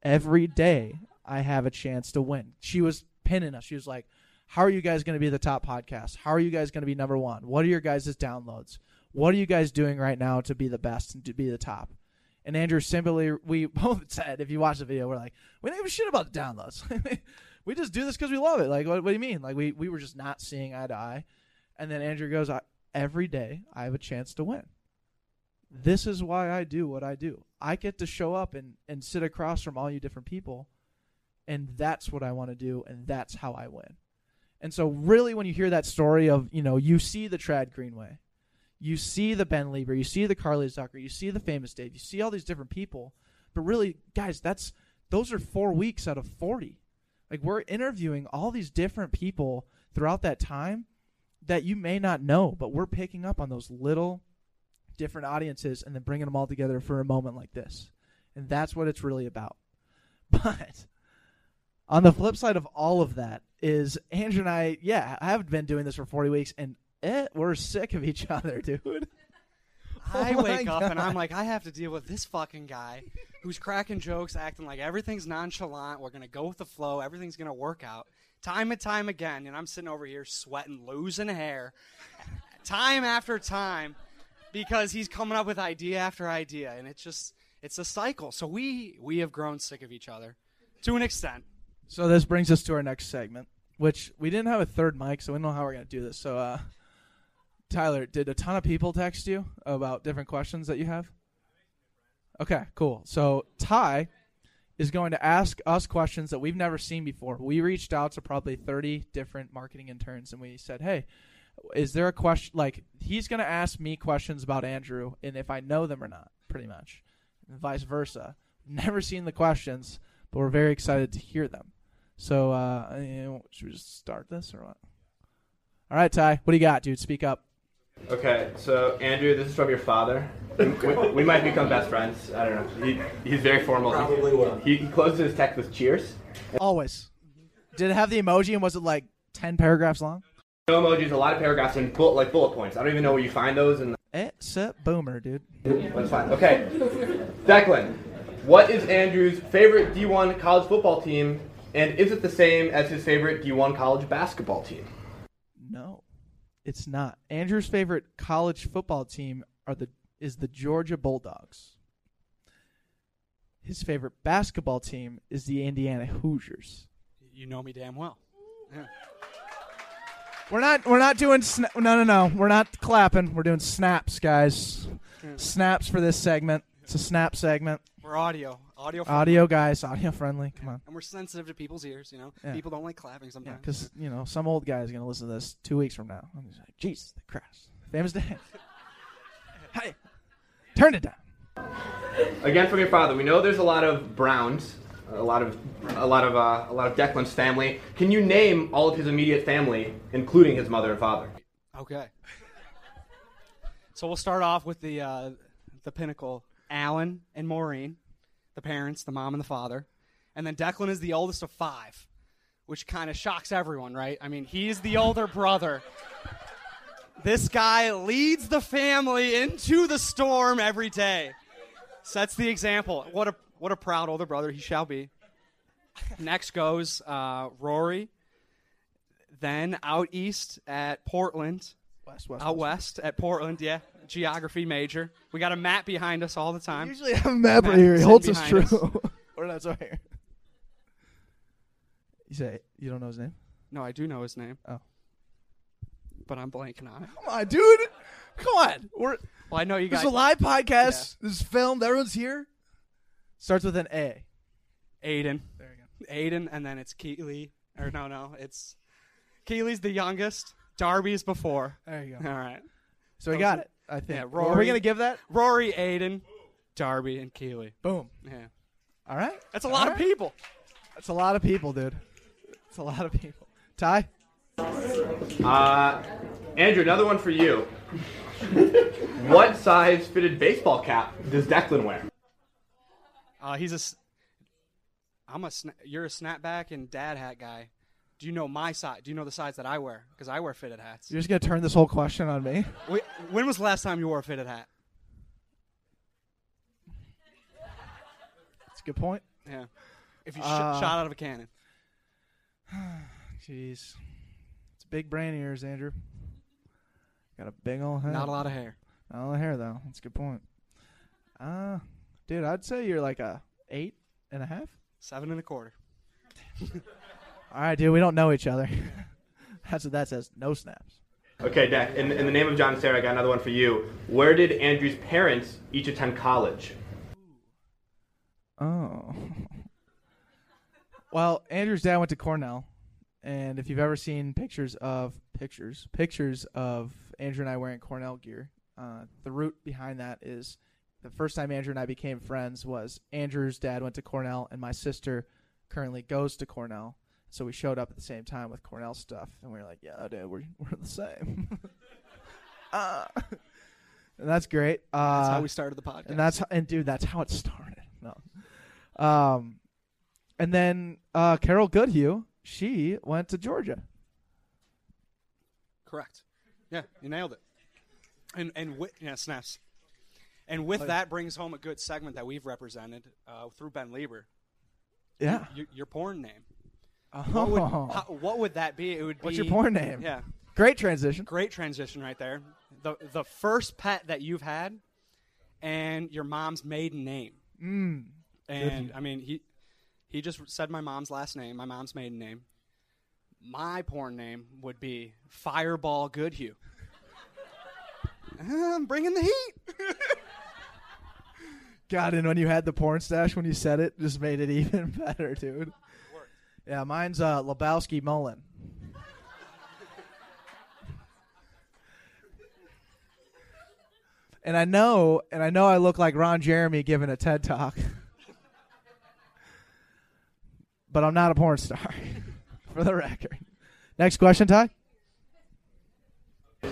Every day I have a chance to win. She was pinning us. She was like, "How are you guys going to be the top podcast? How are you guys going to be number 1? What are your guys' downloads? What are you guys doing right now to be the best and to be the top?" And Andrew simply, we both said, if you watch the video, we're like, we don't give a shit about the downloads. we just do this because we love it. Like, what, what, do you mean? Like, we, we were just not seeing eye to eye. And then Andrew goes, every day I have a chance to win. This is why I do what I do. I get to show up and, and sit across from all you different people. And that's what I want to do. And that's how I win. And so, really, when you hear that story of, you know, you see the Chad Greenway, you see the Ben Leber, you see the Carly Zucker, you see the famous Dave, you see all these different people. But really, guys, that's those are four weeks out of forty. Like we're interviewing all these different people throughout that time that you may not know, but we're picking up on those little different audiences and then bringing them all together for a moment like this. And that's what it's really about. But on the flip side of all of that is Andrew and I, yeah, I have been doing this for 40 weeks and eh, we're sick of each other, dude. I Oh wake up and I'm God. like, I have to deal with this fucking guy who's cracking jokes, acting like everything's nonchalant. We're gonna go with the flow. Everything's gonna work out. Time and time again, and I'm sitting over here sweating, losing hair, time after time, because he's coming up with idea after idea, and it's just it's a cycle. So we we have grown sick of each other to an extent. So this brings us to our next segment, which we didn't have a third mic, so we don't know how we're gonna do this. So, uh, Tyler, did a ton of people text you about different questions that you have? Okay, cool. So Ty is going to ask us questions that we've never seen before. We reached out to probably 30 different marketing interns and we said, "Hey, is there a question like he's going to ask me questions about Andrew and if I know them or not, pretty much. And vice versa. Never seen the questions, but we're very excited to hear them. So, uh, should we just start this or what? All right, Ty, what do you got, dude? Speak up. Okay, so Andrew, this is from your father. We, we might become best friends. I don't know. He, he's very formal. Probably will. He, he closes his text with cheers. Always. Did it have the emoji and was it like 10 paragraphs long? No emojis, a lot of paragraphs and bullet, like bullet points. I don't even know where you find those. And It's a boomer, dude. that's fine. Okay, Declan, what is Andrew's favorite D1 college football team, and is it the same as his favorite D1 college basketball team? No, it's not. Andrew's favorite college football team are the is the Georgia Bulldogs. His favorite basketball team is the Indiana Hoosiers. You know me damn well. Yeah. We're not we're not doing sna- no no no. We're not clapping. We're doing snaps, guys. Snaps for this segment. It's a snap segment. We're audio, audio, friendly. Audio guys, audio friendly. Come on. and we're sensitive to people's ears. You know, Yeah. people don't like clapping Yeah, sometimes. because you know some old guy is gonna listen to this two weeks from now. I'm just like, Jesus Christ, famous day. hey, turn it down. Again, from your father, we know there's a lot of Browns a lot of a lot of uh, a lot of Declan's family. Can you name all of his immediate family, including his mother and father? Okay. So we'll start off with the uh, the pinnacle: Alan and Maureen, the parents, the mom and the father, and then Declan is the oldest of five, which kind of shocks everyone, right? I mean, he's the older brother. This guy leads the family into the storm every day. Sets the example. What a what a proud older brother he shall be. Next goes uh, Rory. Then out east at Portland. West, west, out west at Portland, yeah. Geography major. We got a map behind us all the time. Usually have a map right here. He holds us true. or that's right here. You say you don't know his name? No, I do know his name. Oh. But I'm blanking on it. Come on, dude. Come on. We're Well, I know you this guys. is a live podcast. This is filmed. Everyone's here. Starts with an A. Aiden. There you go. Aiden, and then it's Keeley. Or no, no, it's Keeley's the youngest. Darby's before. There you go. All right. So we got it. I think. Yeah, Are we gonna give that? Rory, Aiden, Darby, and Keeley. Boom. Yeah. All right. That's a lot All of people. That's a lot of people, dude. It's a lot of people. Ty. Uh, Andrew, another one for you. what size fitted baseball cap does Declan wear? Uh, he's a. s- I'm a. Sna- you're a snapback and dad hat guy. Do you know my size? Do you know the size that I wear? Because I wear fitted hats. You're just gonna turn this whole question on me? Wait, when was the last time you wore a fitted hat? That's a good point. Yeah. If you sh- Uh, shot out of a cannon. Jeez. It's big brain ears, Andrew. Got a big old head. Not a lot of hair. Not a lot of hair though. That's a good point. Uh dude, I'd say you're like a eight and a half. Seven and a quarter. All right, dude. We don't know each other. That's what that says. No snaps. Okay, Deck, in, in the name of John and Sarah, I got another one for you. Where did Andrew's parents each attend college? Oh. well, Andrew's dad went to Cornell, and if you've ever seen pictures of pictures pictures of Andrew and I wearing Cornell gear, uh, the root behind that is the first time Andrew and I became friends was Andrew's dad went to Cornell, and my sister currently goes to Cornell. So we showed up at the same time with Cornell stuff, and we were like, "Yeah, dude, we're we're the same." uh, and that's great. Uh, That's how we started the podcast. and that's how, and dude, that's how it started. No, um, and then uh, Carol Goodhue, she went to Georgia. Correct. Yeah, you nailed it. And and with, yeah, snaps. And with Like- that brings home a good segment that we've represented uh, through Ben Leber. Yeah. Your, your porn name. Oh. What would, how, what would that be? It would be What's your porn name? Yeah. Great transition. Great transition right there. The the first pet that you've had, and your mom's maiden name. Mm. And Good. I mean, he he just said my mom's last name, my mom's maiden name. My porn name would be Fireball Goodhue. I'm bringing the heat. God, and when you had the porn stash when you said it, just made it even better, dude. Yeah, mine's uh, Lebowski Mullen. and I know, and I know, I look like Ron Jeremy giving a TED talk, but I'm not a porn star, for the record. Next question, Ty.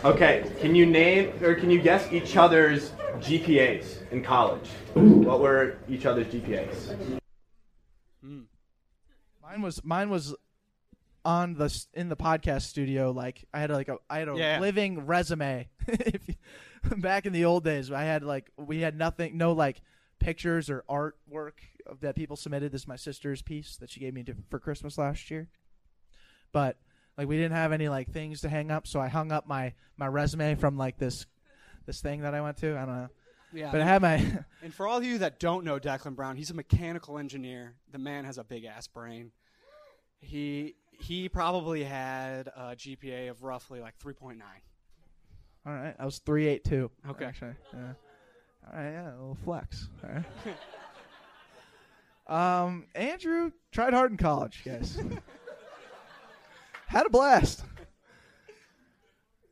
Okay, can you name or can you guess each other's GPAs in college? What were each other's GPAs? Mine was mine was on the in the podcast studio. Like I had like a I had a Yeah. living resume. if you, back in the old days, I had like we had nothing, no like pictures or artwork of- that people submitted. This is my sister's piece that she gave me to, for Christmas last year. But like we didn't have any like things to hang up, so I hung up my my resume from like this this thing that I went to. I don't know. Yeah. But I had my And for all of you that don't know Declan Brown, he's a mechanical engineer. The man has a big ass brain. He he probably had a GPA of roughly like 3.9. all right. I was three eight two. Okay. Actually. Yeah. All right. Yeah. A little flex. All right. Um, Andrew tried hard in college, guys. Had a blast.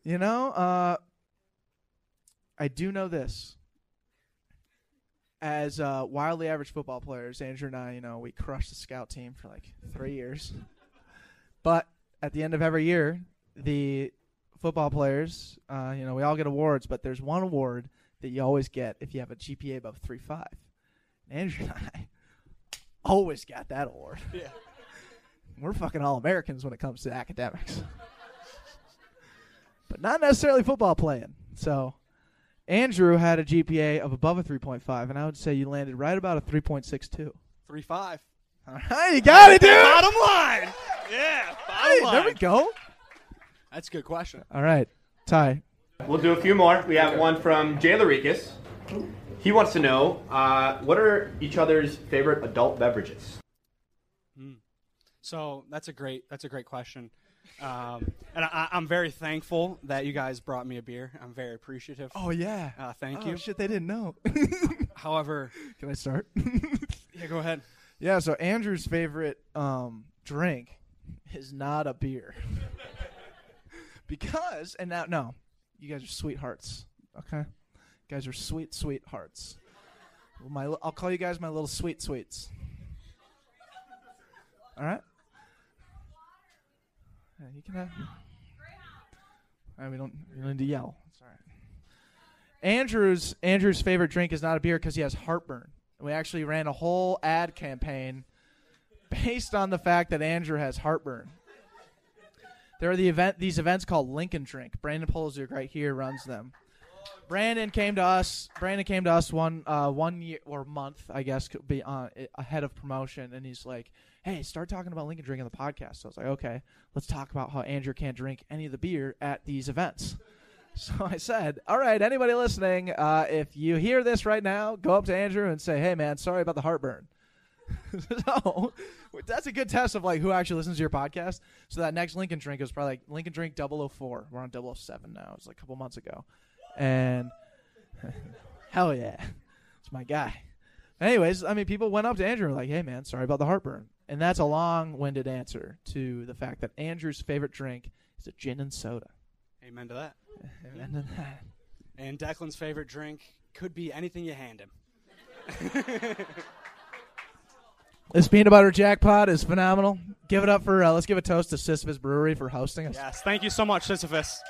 You know, uh, I do know this. As uh, wildly average football players, Andrew and I, you know, we crushed the scout team for like three years. But at the end of every year, the football players, uh, you know, we all get awards, but there's one award that you always get if you have a GPA above three five. Andrew and I always got that award. Yeah. We're fucking all Americans when it comes to academics. but not necessarily football playing. So Andrew had a GPA of above a 3.5, and I would say you landed right about a 3.62. Three five. All right, you got it, dude. Bottom line. Yeah. Bottom Hey, line. there we go. That's a good question. All right, Ty. We'll do a few more. We have one from Jay Larikis. He wants to know uh, what are each other's favorite adult beverages? So that's a great that's a great question, um, and I, I'm very thankful that you guys brought me a beer. I'm very appreciative. Oh yeah. Uh, thank Oh, you. Shit, they didn't know. However, Can I start? yeah, go ahead. yeah. So Andrew's favorite um, drink is not a beer, because and now no, you guys are sweethearts. Okay, you guys are sweet sweethearts. Well, my I'll call you guys my little sweet sweets. All right. Yeah, you can have. We don't. We need to yell. It's all right. Andrew's Andrew's favorite drink is not a beer because he has heartburn. We actually ran a whole ad campaign based on the fact that Andrew has heartburn. There are the event these events called Lincoln Drink. Brandon Polzuk right here runs them. Brandon came to us. Brandon came to us one uh, one year or month, I guess, could be uh, ahead of promotion, and he's like, "Hey, start talking about Lincoln Drink on the podcast." So I was like, "Okay, let's talk about how Andrew can't drink any of the beer at these events." So I said, "All right, anybody listening, uh, if you hear this right now, go up to Andrew and say, "Hey, man, sorry about the heartburn." so that's a good test of like who actually listens to your podcast. So that next Lincoln Drink was probably like Lincoln Drink 004. We're on 007 now. It was like a couple months ago, and hell yeah, it's my guy. Anyways, I mean, people went up to Andrew like, "Hey, man, sorry about the heartburn," and that's a long-winded answer to the fact that Andrew's favorite drink is a gin and soda. Amen to that. Amen to that. And Declan's favorite drink could be anything you hand him. This peanut butter jackpot is phenomenal. Give it up for uh, let's give a toast to Sisyphus Brewery for hosting us. yes, thank you so much, Sisyphus.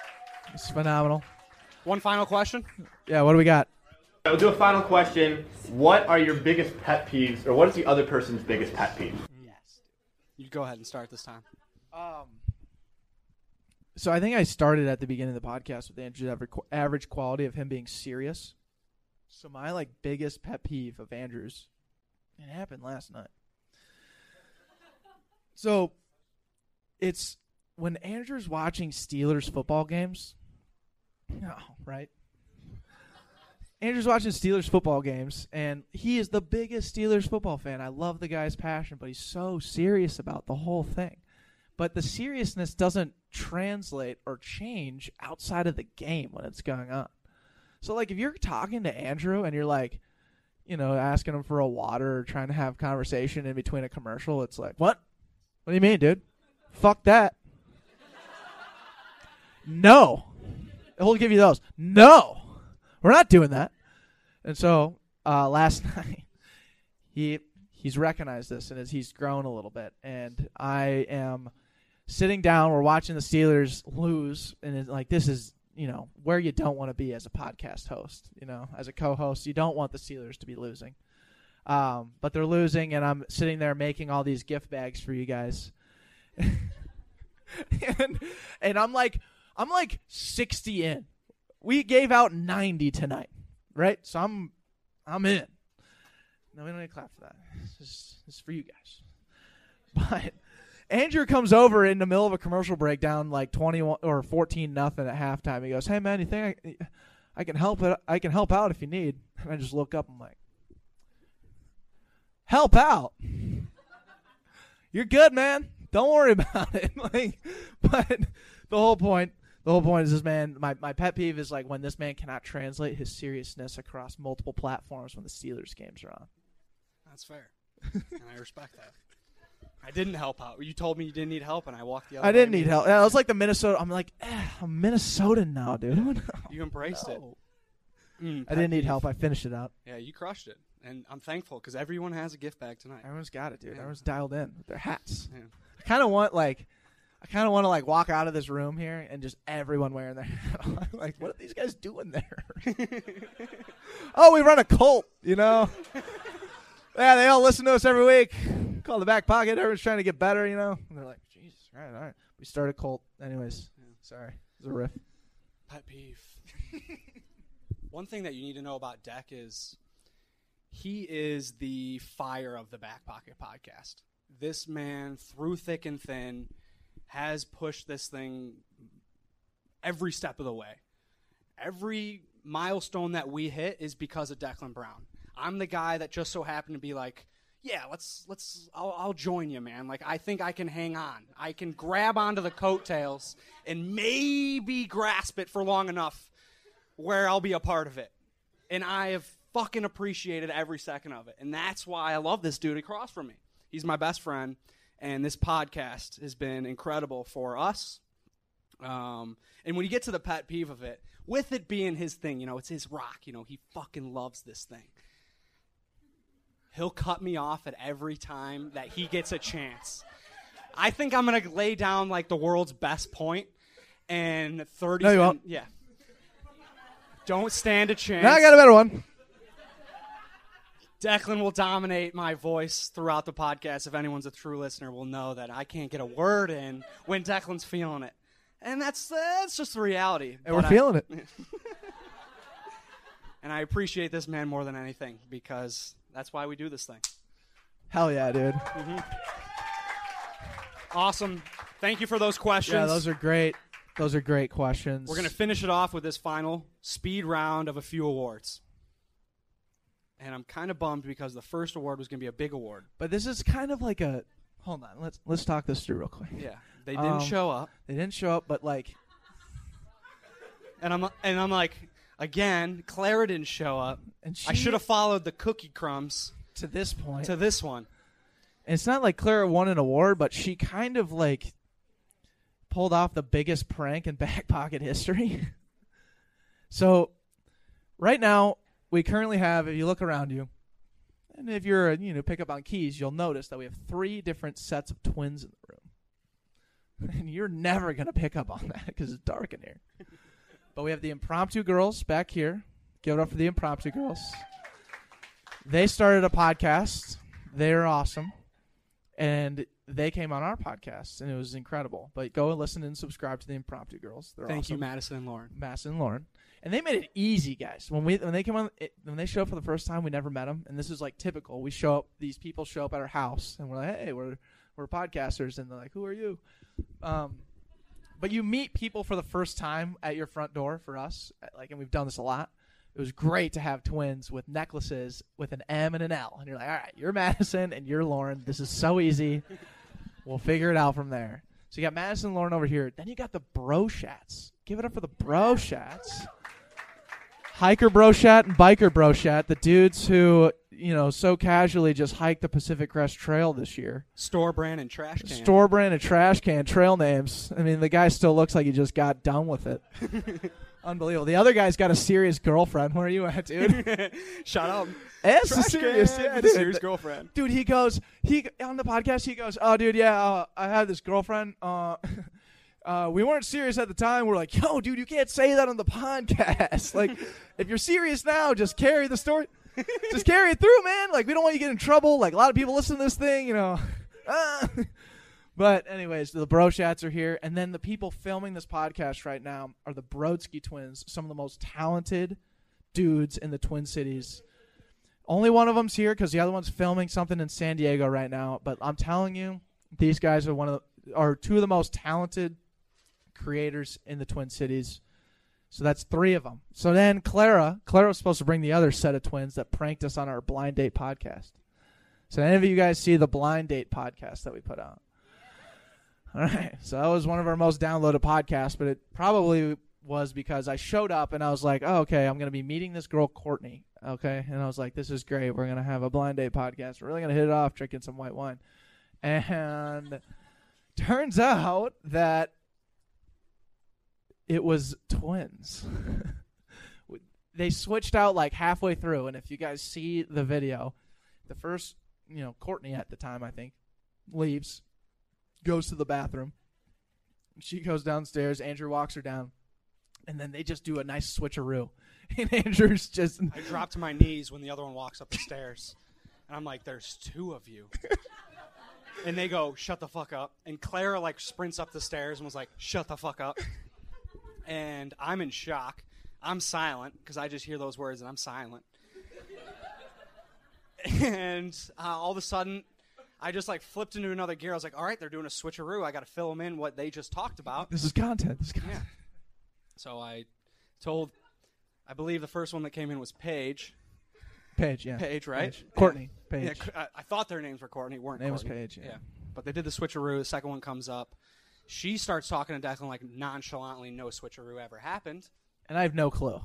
It's phenomenal. One final question. Yeah, what do we got? We'll do a final question. What are your biggest pet peeves, or what is the other person's biggest pet peeve? You go ahead and start this time. Um, so I think I started at the beginning of the podcast with Andrew's average, average quality of him being serious. So my like biggest pet peeve of Andrew's, it happened last night. So it's when Andrew's watching Steelers football games. No, right? Andrew's watching Steelers football games, and he is the biggest Steelers football fan. I love the guy's passion, but he's so serious about the whole thing. But the seriousness doesn't translate or change outside of the game when it's going on. So, like, if you're talking to Andrew and you're like, you know, asking him for a water or trying to have conversation in between a commercial, it's like, what? What do you mean, dude? Fuck that. No. He'll give you those. No. We're not doing that. And so uh, last night, he he's recognized this and as he's grown a little bit. And I am sitting down. We're watching the Steelers lose, and it's like this is you know where you don't want to be as a podcast host. You know, as a co-host, you don't want the Steelers to be losing. Um, but they're losing, and I'm sitting there making all these gift bags for you guys. and and I'm like I'm like 60 in. We gave out 90 tonight, right? So I'm I'm in. No, we don't need to clap for that. This is, for you guys. But Andrew comes over in the middle of a commercial breakdown, like 21 or 14 nothing at halftime. He goes, "Hey man, you think I, I can help it? I can help out if you need." And I just look up. I'm like, "Help out? You're good, man. Don't worry about it." like, but the whole point, the whole point is this man. My my pet peeve is like when this man cannot translate his seriousness across multiple platforms when the Steelers games are on. That's fair, and I respect that. I didn't help out. You told me you didn't need help, and I walked the other. I didn't need help. Yeah, I was like the Minnesota. I'm like, eh, I'm Minnesotan now, dude. You embraced it. Mm, I didn't need help. I finished it out. Yeah, you crushed it. and I'm thankful because everyone has a gift bag tonight. Everyone's got it, dude. Yeah. Everyone's dialed in with their hats. Yeah. I kind of want like, I kind of want to like walk out of this room here and just everyone wearing their hat. like, what are these guys doing there? oh, we run a cult, you know. yeah, they all listen to us every week. Call the back pocket. Everyone's trying to get better, you know. And they're like, Jesus, all right, all right. We start a cult, anyways. Sorry, it was a riff. Pet peeve. One thing that you need to know about Deck is he is the fire of the Back Pocket podcast. This man, through thick and thin, has pushed this thing every step of the way. Every milestone that we hit is because of Declan Brown. I'm the guy that just so happened to be like, yeah, let's let's I'll, I'll join you, man. Like I think I can hang on. I can grab onto the coattails and maybe grasp it for long enough where I'll be a part of it. And I have fucking appreciated every second of it. And that's why I love this dude across from me. He's my best friend, and this podcast has been incredible for us. Um, and when you get to the pet peeve of it, with it being his thing, you know, it's his rock, you know, he fucking loves this thing. He'll cut me off at every time that he gets a chance. I think I'm gonna lay down like the world's best point, and thirty. No, you won't. Yeah. Don't stand a chance. Now I got a better one. Declan will dominate my voice throughout the podcast. If anyone's a true listener, will know that I can't get a word in when Declan's feeling it, and that's that's just the reality. And we're I- feeling it. and I appreciate this man more than anything because that's why we do this thing. Hell yeah, dude. Mhm. Awesome. Thank you for those questions. Yeah, those are great. Those are great questions. We're going to finish it off with this final speed round of a few awards. And I'm kind of bummed because the first award was going to be a big award. But this is kind of like a. Hold on, let's let's talk this through real quick. Yeah, they didn't Um, show up. They didn't show up, but like, And I'm and I'm like, again, Clara didn't show up. And I should have followed the cookie crumbs to this point, to this one. And it's not like Clara won an award, but she kind of like pulled off the biggest prank in back pocket history. so, right now, we currently have, if you look around you, and if you're, you know, pick up on keys, you'll notice that we have three different sets of twins in the room. And you're never going to pick up on that because it's dark in here. But we have the impromptu girls back here. Give it up for the impromptu girls. They started a podcast. They're awesome. And they came on our podcast, and it was incredible. But go and listen and subscribe to the Impromptu Girls. They're Thank you. Madison and Lauren. Madison and Lauren, and they made it easy, guys. When we when they came on, it, when they show up for the first time, we never met them, and this is like typical. We show up; these people show up at our house, and we're like, "Hey, we're we're podcasters," and they're like, "Who are you?" Um, but you meet people for the first time at your front door for us, like, and we've done this a lot. It was great to have twins with necklaces with an M and an L, and you're like, "All right, you're Madison and you're Lauren. This is so easy. We'll figure it out from there." So you got Madison and Lauren over here. Then you got the Broshats. Give it up for the Broshats. Hiker Broshat and Biker Broshat, the dudes who, you know, so casually just hiked the Pacific Crest Trail this year. Store brand and trash can. Store brand and trash can trail names. I mean, the guy still looks like he just got done with it. Unbelievable. The other guy's got a serious girlfriend. Where are you at, dude? Shut up. It's Trash serious, can yeah, a dude. serious girlfriend. Dude, he goes, he on the podcast, he goes, "Oh, dude, yeah, uh, I had this girlfriend. Uh, uh, we weren't serious at the time. We're like, yo, dude, you can't say that on the podcast. like, if you're serious now, just carry the story, just carry it through, man. Like, we don't want you to get in trouble. Like, a lot of people listen to this thing, you know. But anyways, the Broshats are here, and then the people filming this podcast right now are the Brodsky twins, some of the most talented dudes in the Twin Cities. Only one of them's here because the other one's filming something in San Diego right now. But I'm telling you, these guys are one of the, are two of the most talented creators in the Twin Cities. So that's three of them. So then Clara, Clara was supposed to bring the other set of twins that pranked us on our blind date podcast. So any of you guys see the blind date podcast that we put out? All right. So that was one of our most downloaded podcasts, but it probably was because I showed up and I was like, oh, okay, I'm going to be meeting this girl, Courtney. Okay. And I was like, this is great. We're going to have a blind date podcast. We're really going to hit it off drinking some white wine. And turns out that it was twins. they switched out like halfway through, and if you guys see the video, the first, you know, Courtney at the time I think leaves, goes to the bathroom. She goes downstairs. Andrew walks her down, and then they just do a nice switcheroo, and Andrew's just I drop to my knees when the other one walks up the stairs, and I'm like, "There's two of you." and they go, "Shut the fuck up!" And Clara like sprints up the stairs and was like, "Shut the fuck up!" and I'm in shock. I'm silent because I just hear those words and I'm silent. and uh, all of a sudden, I just like flipped into another gear. I was like, "All right, they're doing a switcheroo. I got to fill them in what they just talked about." this is content. This is content. Yeah. So I told, I believe the first one that came in was Paige. Paige, yeah. Paige, right? Paige. Courtney, Yeah, I, c- I, I thought their names were Courtney. weren't Name was Courtney. Paige, yeah. But they did the switcheroo. The second one comes up. She starts talking to Declan like nonchalantly, no switcheroo ever happened. and I have no clue.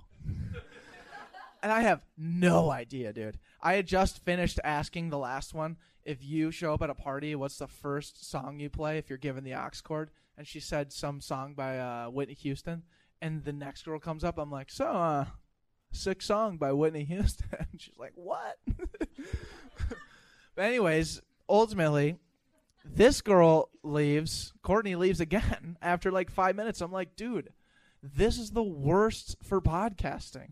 and I have no idea, dude. I had just finished asking the last one if you show up at a party, what's the first song you play if you're given the aux chord? And she said some song by uh, Whitney Houston. And the next girl comes up, I'm like, so, uh, sick song by Whitney Houston. She's like, what? but anyways, ultimately, this girl leaves. Courtney leaves again after like five minutes. I'm like, dude, this is the worst for podcasting.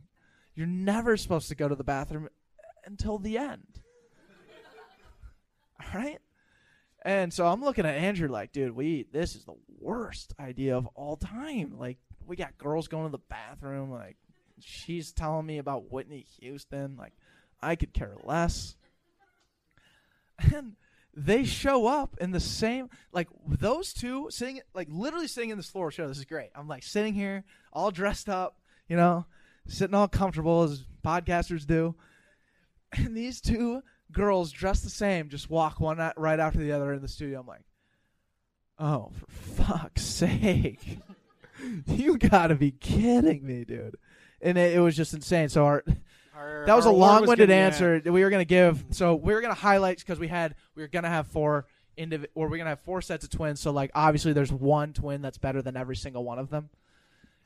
You're never supposed to go to the bathroom until the end. Right? And so I'm looking at Andrew like, dude, we this is the worst idea of all time. Like, we got girls going to the bathroom. Like, she's telling me about Whitney Houston. Like, I could care less. And they show up in the same like those two sitting like literally sitting in this floor show. This is great. I'm like sitting here all dressed up, you know, sitting all comfortable as podcasters do. And these two girls dressed the same just walk one right after the other in the studio. I'm like, oh, for fuck's sake. you gotta be kidding me, dude. And it, it was just insane. So our Our- that was our a long-winded answer that we were going to give. So we were going to highlight because we had we were going to have four indiv- or we're going to have four sets of twins. So like obviously there's one twin that's better than every single one of them,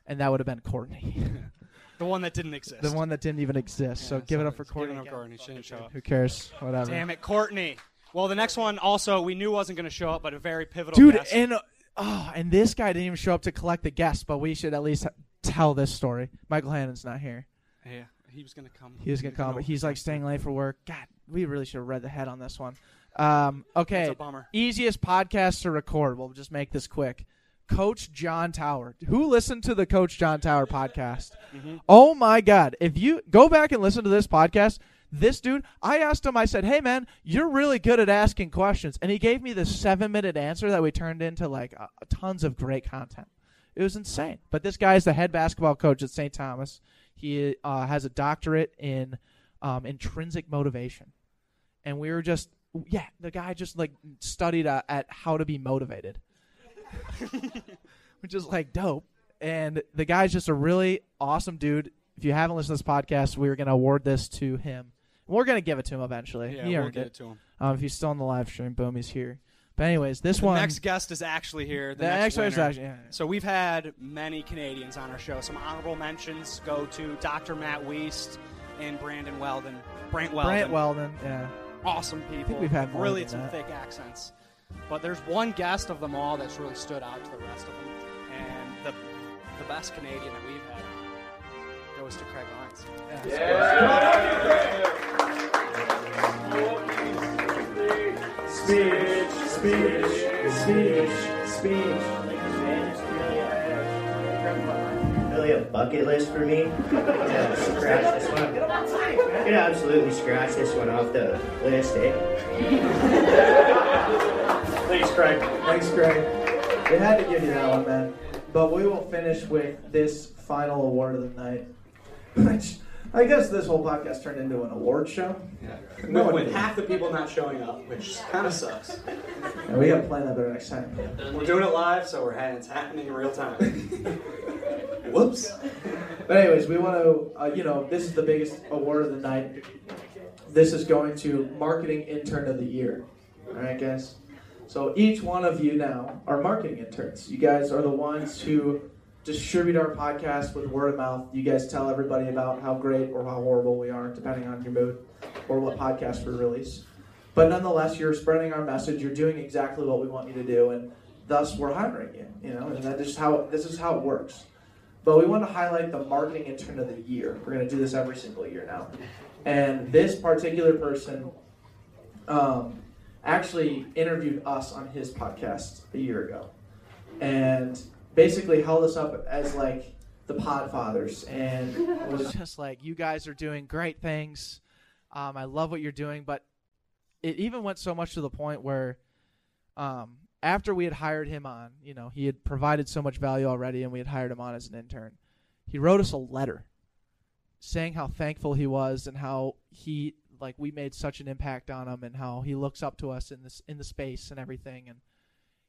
and that would have been Courtney, The one that didn't exist. the one that didn't even exist. so give it up for Courtney. up. Courtney. She didn't show up. Who cares? Whatever. Damn it, Courtney. Well, the next one also we knew wasn't going to show up, but a very pivotal dude. guest. And oh, and this guy didn't even show up to collect the guests, but we should at least tell this story. Michael Hannon's not here. yeah, he was going to come. He was gonna come, but he's like staying late for work. God, we really should have read the head on this one. Um, okay, That's a bummer. easiest podcast to record. We'll just make this quick. Coach John Tauer. Who listened to the Coach John Tauer podcast? Mm-hmm. Oh my God! If you go back and listen to this podcast, this dude, I asked him. I said, "Hey man, you're really good at asking questions," and he gave me this seven minute answer that we turned into like uh, tons of great content. It was insane. But this guy is the head basketball coach at St. Thomas. He uh, has a doctorate in um, intrinsic motivation, and we were just yeah, the guy just like studied uh, at how to be motivated, which is like dope. And the guy's just a really awesome dude. If you haven't listened to this podcast, we are going to award this to him. We're going to give it to him eventually. Yeah, he we'll give it. it to him. Um, if he's still on the live stream, boom, he's here. But anyways, this the one. next guest is actually here. The, The next next is actually- yeah, yeah. So we've had many Canadians on our show. Some honorable mentions go to Dr. Matt Weist and Brandon Weldon. Brant Weldon. Brant Weldon, yeah. Awesome people. we've had more really some that. thick accents. But there's one guest of them all that's really stood out to the rest of them. And the, the best Canadian that we've had on goes to Craig Lynes. Speech, speech, speech, speech. Really a bucket list for me? Yeah, scratch this one. Could absolutely scratch this one off the list, eh? Thanks, Craig. Thanks, Craig. We had to give you that one, man. But we will finish with this final award of the night. Which I guess this whole podcast turned into an award show. With, No one with did. half the people not showing up, which kind of sucks. Yeah, we got to plan that better next time. We're doing it live, so we're having it's happening in real time. Whoops. But anyways, we want to, uh, you know, this is the biggest award of the night. This is going to marketing intern of the year. All right, guys. So each one of you now are marketing interns. You guys are the ones who distribute our podcast with word of mouth. You guys tell everybody about how great or how horrible we are, depending on your mood or what podcast we release. But nonetheless, you're spreading our message. You're doing exactly what we want you to do, and thus we're hiring you. You know, and that is how this is how it works. But we want to highlight the marketing intern of the year. We're going to do this every single year now, and this particular person um, actually interviewed us on his podcast a year ago, and basically held us up as like the Podfathers, and was just like, "You guys are doing great things. Um, I love what you're doing." But it even went so much to the point where, um, after we had hired him on, you know, he had provided so much value already, and we had hired him on as an intern. He wrote us a letter saying how thankful he was and how he like we made such an impact on him and how he looks up to us in this in the space and everything and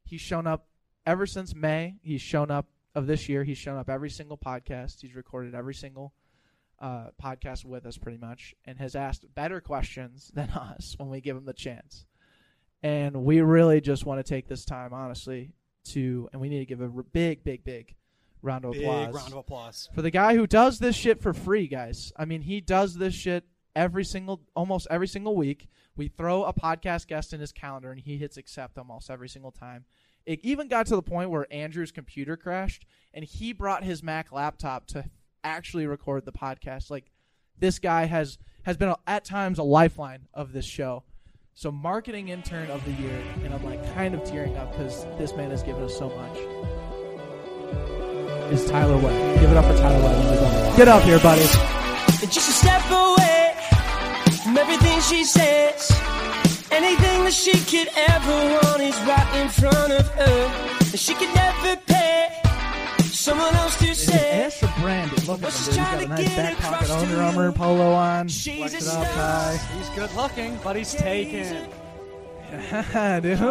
he's shown up ever since May he's shown up of this year he's shown up every single podcast he's recorded every single uh, podcast with us pretty much and has asked better questions than us when we give him the chance and we really just want to take this time honestly to and we need to give a big big big round of Big applause round of applause. for the guy who does this shit for free, guys. I mean, he does this shit every single, almost every single week. We throw a podcast guest in his calendar, and he hits accept almost every single time. It even got to the point where Andrew's computer crashed, and he brought his Mac laptop to actually record the podcast. Like, this guy has has been at times a lifeline of this show. So, marketing intern of the year, and I'm like kind of tearing up because this man has given us so much is Tyler Webb. Give it up for Tyler Webb. Get up here, buddy. It's just a step away from everything she says. Anything that she could ever want is right in front of her. And she could never pay someone else to say. Ask the brand. Look at him, dude. He's got a nice back pocket Under Armour polo on. Flex it up, Ty. He's good looking, but he's taken. dude.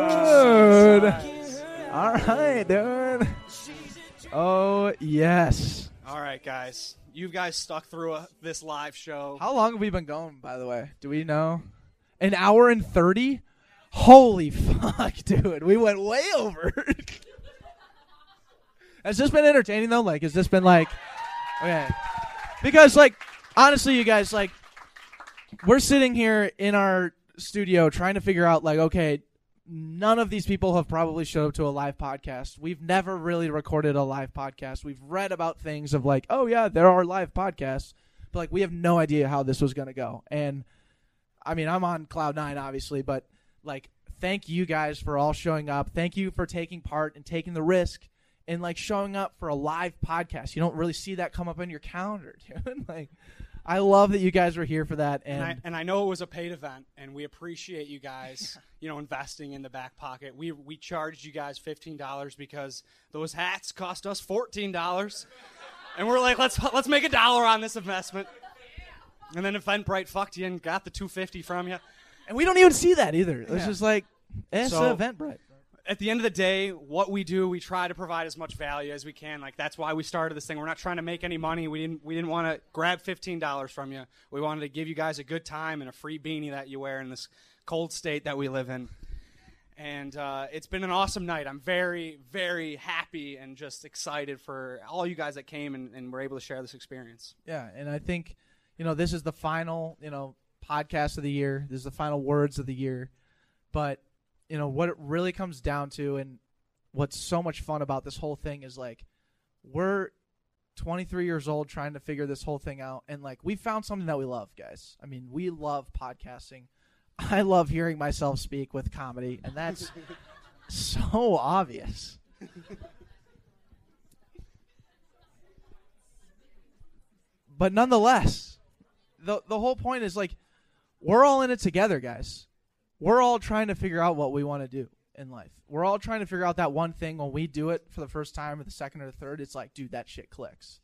All right, dude. Oh, yes. All right, guys. You guys stuck through a, this live show. How long have we been going, by the way? Do we know? An hour and 30? Holy fuck, dude. We went way over. has this been entertaining, though? Like, has this been like. Okay. Because, like, honestly, you guys, like, we're sitting here in our studio trying to figure out, like, okay, none of these people have probably showed up to a live podcast. We've never really recorded a live podcast. We've read about things of like, oh yeah, there are live podcasts, but like we have no idea how this was going to go. And I mean, I'm on cloud 9 obviously, but like thank you guys for all showing up. Thank you for taking part and taking the risk and like showing up for a live podcast. You don't really see that come up in your calendar, dude. like I love that you guys were here for that and, And I, and I know it was a paid event, and we appreciate you guys, you know, investing in the back pocket. We we charged you guys fifteen dollars because those hats cost us fourteen dollars, and we're like, let's let's make a dollar on this investment. And then Eventbrite fucked you and got the two fifty from you, and we don't even see that either. It's Yeah. just like eh, it's So- Eventbrite. At the end of the day, what we do, we try to provide as much value as we can. Like that's why we started this thing. We're not trying to make any money. We didn't we didn't want to grab fifteen dollars from you. We wanted to give you guys a good time and a free beanie that you wear in this cold state that we live in. And uh, it's been an awesome night. I'm very, very happy and just excited for all you guys that came and, and were able to share this experience. Yeah, and I think you know this is the final you know podcast of the year. This is the final words of the year, but you know what it really comes down to, and what's so much fun about this whole thing is like we're 23 years old trying to figure this whole thing out, and like we found something that we love, guys. I mean, we love podcasting. I love hearing myself speak with comedy, and that's so obvious. but nonetheless, the the whole point is like we're all in it together, guys. We're all trying to figure out what we want to do in life. We're all trying to figure out that one thing when we do it for the first time or the second or the third. It's like, dude, that shit clicks.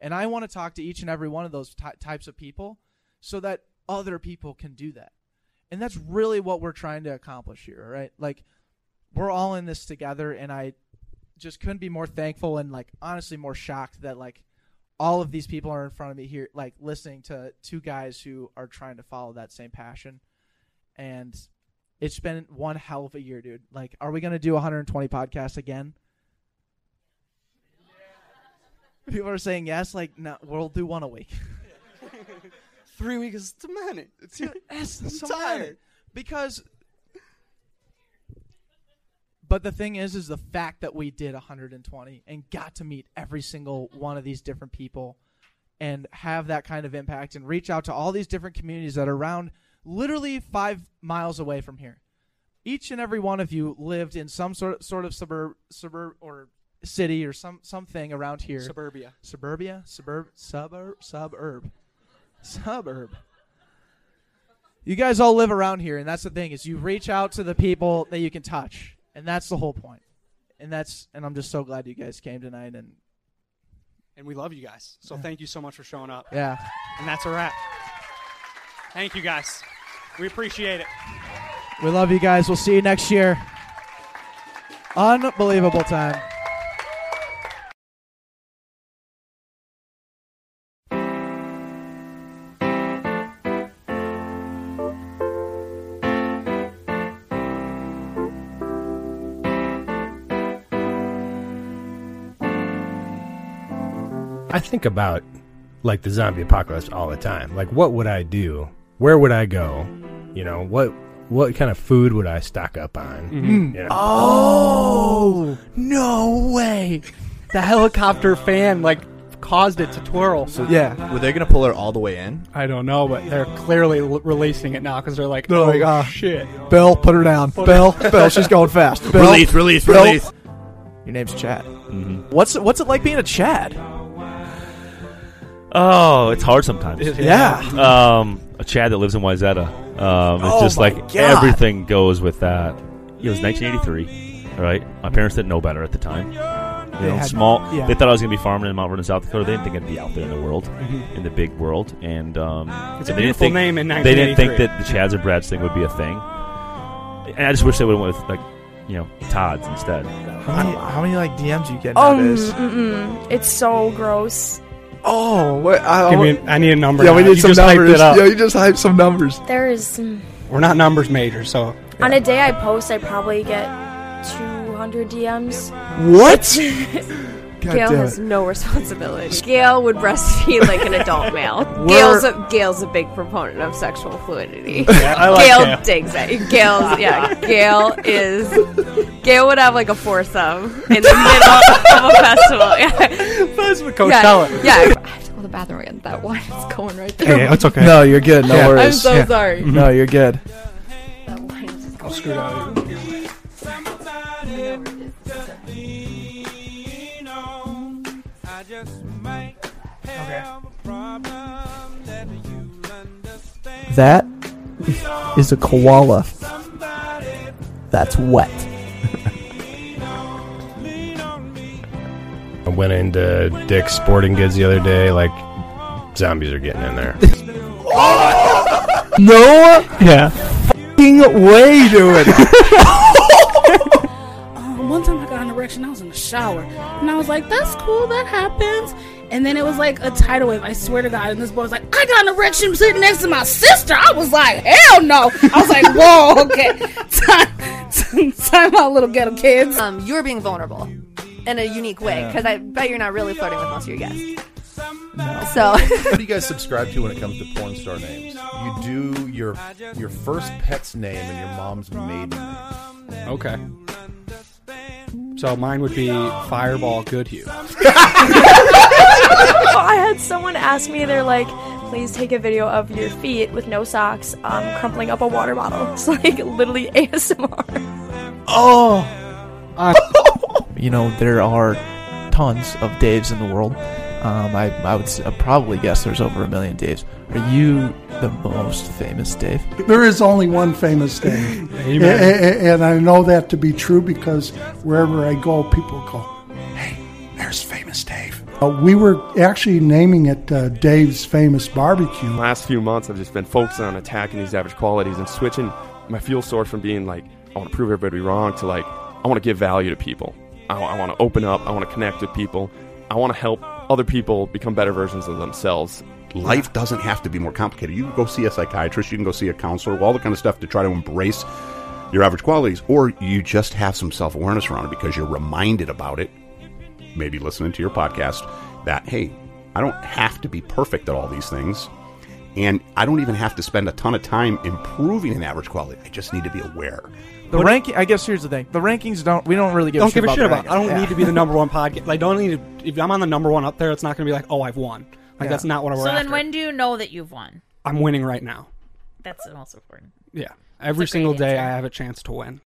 And I want to talk to each and every one of those ty- types of people so that other people can do that. And that's really what we're trying to accomplish here, right? Like we're all in this together and I just couldn't be more thankful and like honestly more shocked that like all of these people are in front of me here like listening to two guys who are trying to follow that same passion and it's been one hell of a year dude like are we going to do 120 podcasts again People are saying yes, like no, we'll do one a week. Three weeks is too many. It's too, I'm so tired. because. But the thing is, is the fact that we did 120 and got to meet every single one of these different people, and have that kind of impact, and reach out to all these different communities that are around, literally five miles away from here. Each and every one of you lived in some sort of, sort of suburb, suburb or city or some something around here. Suburbia. Suburbia, suburb, suburb, suburb, suburb. You guys all live around here, and that's the thing is you reach out to the people that you can touch, and that's the whole point. And that's and I'm just so glad you guys came tonight. And And we love you guys. So thank you so much for showing up. Yeah. And that's a wrap. Thank you guys. We appreciate it. we love you guys. We'll see you next year. Unbelievable time. I think about like the zombie apocalypse all the time. Like, what would I do? Where would I go? You know, what what kind of food would I stock up on? Mhm. You know? Oh no way! The helicopter fan like caused it to twirl. So yeah, were they going to pull her all the way in? I don't know, but they're clearly l- releasing it now because they're like, They're oh like, ah, shit. Bill, put her down. Put Bill, her- Bill, she's going fast. Bill, Release, release, Bill. release. Your name's Chad. What's what's it like being a Chad? Oh, it's hard sometimes. Yeah. Um, a Chad that lives in Wayzata. Um, it's Oh just my like God. everything goes with that. It was 1983, right? My parents didn't know better at the time. You They know, had- small. yeah. They thought I was gonna be farming in Mount Vernon, South Dakota. They didn't think I'd be out there in the world, Mhm. in the big world. And um, It's a they didn't beautiful think, name in They didn't think that the Chads or Brads thing would be a thing. And I just wish they would have went with like, you know, Todd's instead. How many, how many like DMs you get Oh, nowadays? mm-mm. it's so gross. Oh, what? I, Give me- I need a number Yeah, now. we need You some just hyped numbers. it up. Yeah, you just hype some numbers. There is mm, We're not numbers major, so on a day I post, I probably get 200 DMs. What? God Gail has no responsibility. Gail would breastfeed like an adult male. We're- Gail's a, Gail's a big proponent of sexual fluidity. Yeah, I like Gail, Gail. digs it. Gail's yeah. Gail is Gail would have like a foursome in the middle of a festival. Yeah, that's what Coachella. Yeah, yeah. I have to go to the bathroom again. That wine is going right through. Hey, it's okay. No, you're good. No Yeah. worries. I'm so Yeah. sorry. No, you're good. That wine is just I'll going screw it out. Is a koala. That's wet. I went into Dick's Sporting Goods the other day. Like, zombies are getting in there. No Yeah. fucking way, dude. Uh, one time I got an erection, I was in the shower, and I was like, "That's cool, that happens." And then it was like a tidal wave. I swear to God, and this boy was like, "I got an erection sitting next to my sister." I was like, "Hell no!" I was like, "Whoa, okay, time, time out, little ghetto kids." Um, you're being vulnerable in a unique way because I bet you're not really flirting with most of your guests. So what do you guys subscribe to when it comes to porn star names? You do your your first pet's name and your mom's maiden name. Okay. So mine would be Fireball Goodhue. I had someone ask me, they're like, please take a video of your feet with no socks, um, crumpling up a water bottle. It's like literally ASMR. Oh. you know, there are tons of Daves in the world. Um, I, I would s- I'd probably guess there's over a million Daves. Are you the most famous Dave? There is only one famous Dave. Amen. A- a- and I know that to be true because wherever I go, people go, hey, there's famous Dave. Uh, we were actually naming it uh, Dave's Famous Barbecue. last few months I've just been focusing on attacking these average qualities and switching my fuel source from being like I want to prove everybody wrong to like I want to give value to people. I, I want to open up. I want to connect with people. I want to help other people become better versions of themselves. Life doesn't have to be more complicated. You can go see a psychiatrist, you can go see a counselor, all the kind of stuff to try to embrace your average qualities, or you just have some self awareness around it because you're reminded about it, maybe listening to your podcast, that hey, I don't have to be perfect at all these things. And I don't even have to spend a ton of time improving an average quality. I just need to be aware. The ranking. I guess here's the thing. The rankings don't. We don't really give. don't a shit give a shit about. about. I don't rankings. need to be the number one podcast. I don't need to. If I'm on the number one up there, it's not going to be like, oh, I've won. Like Yeah. that's not what we're So after. then, when do you know that you've won? I'm winning right now. That's also most important. Yeah, every single day answer. I have a chance to win.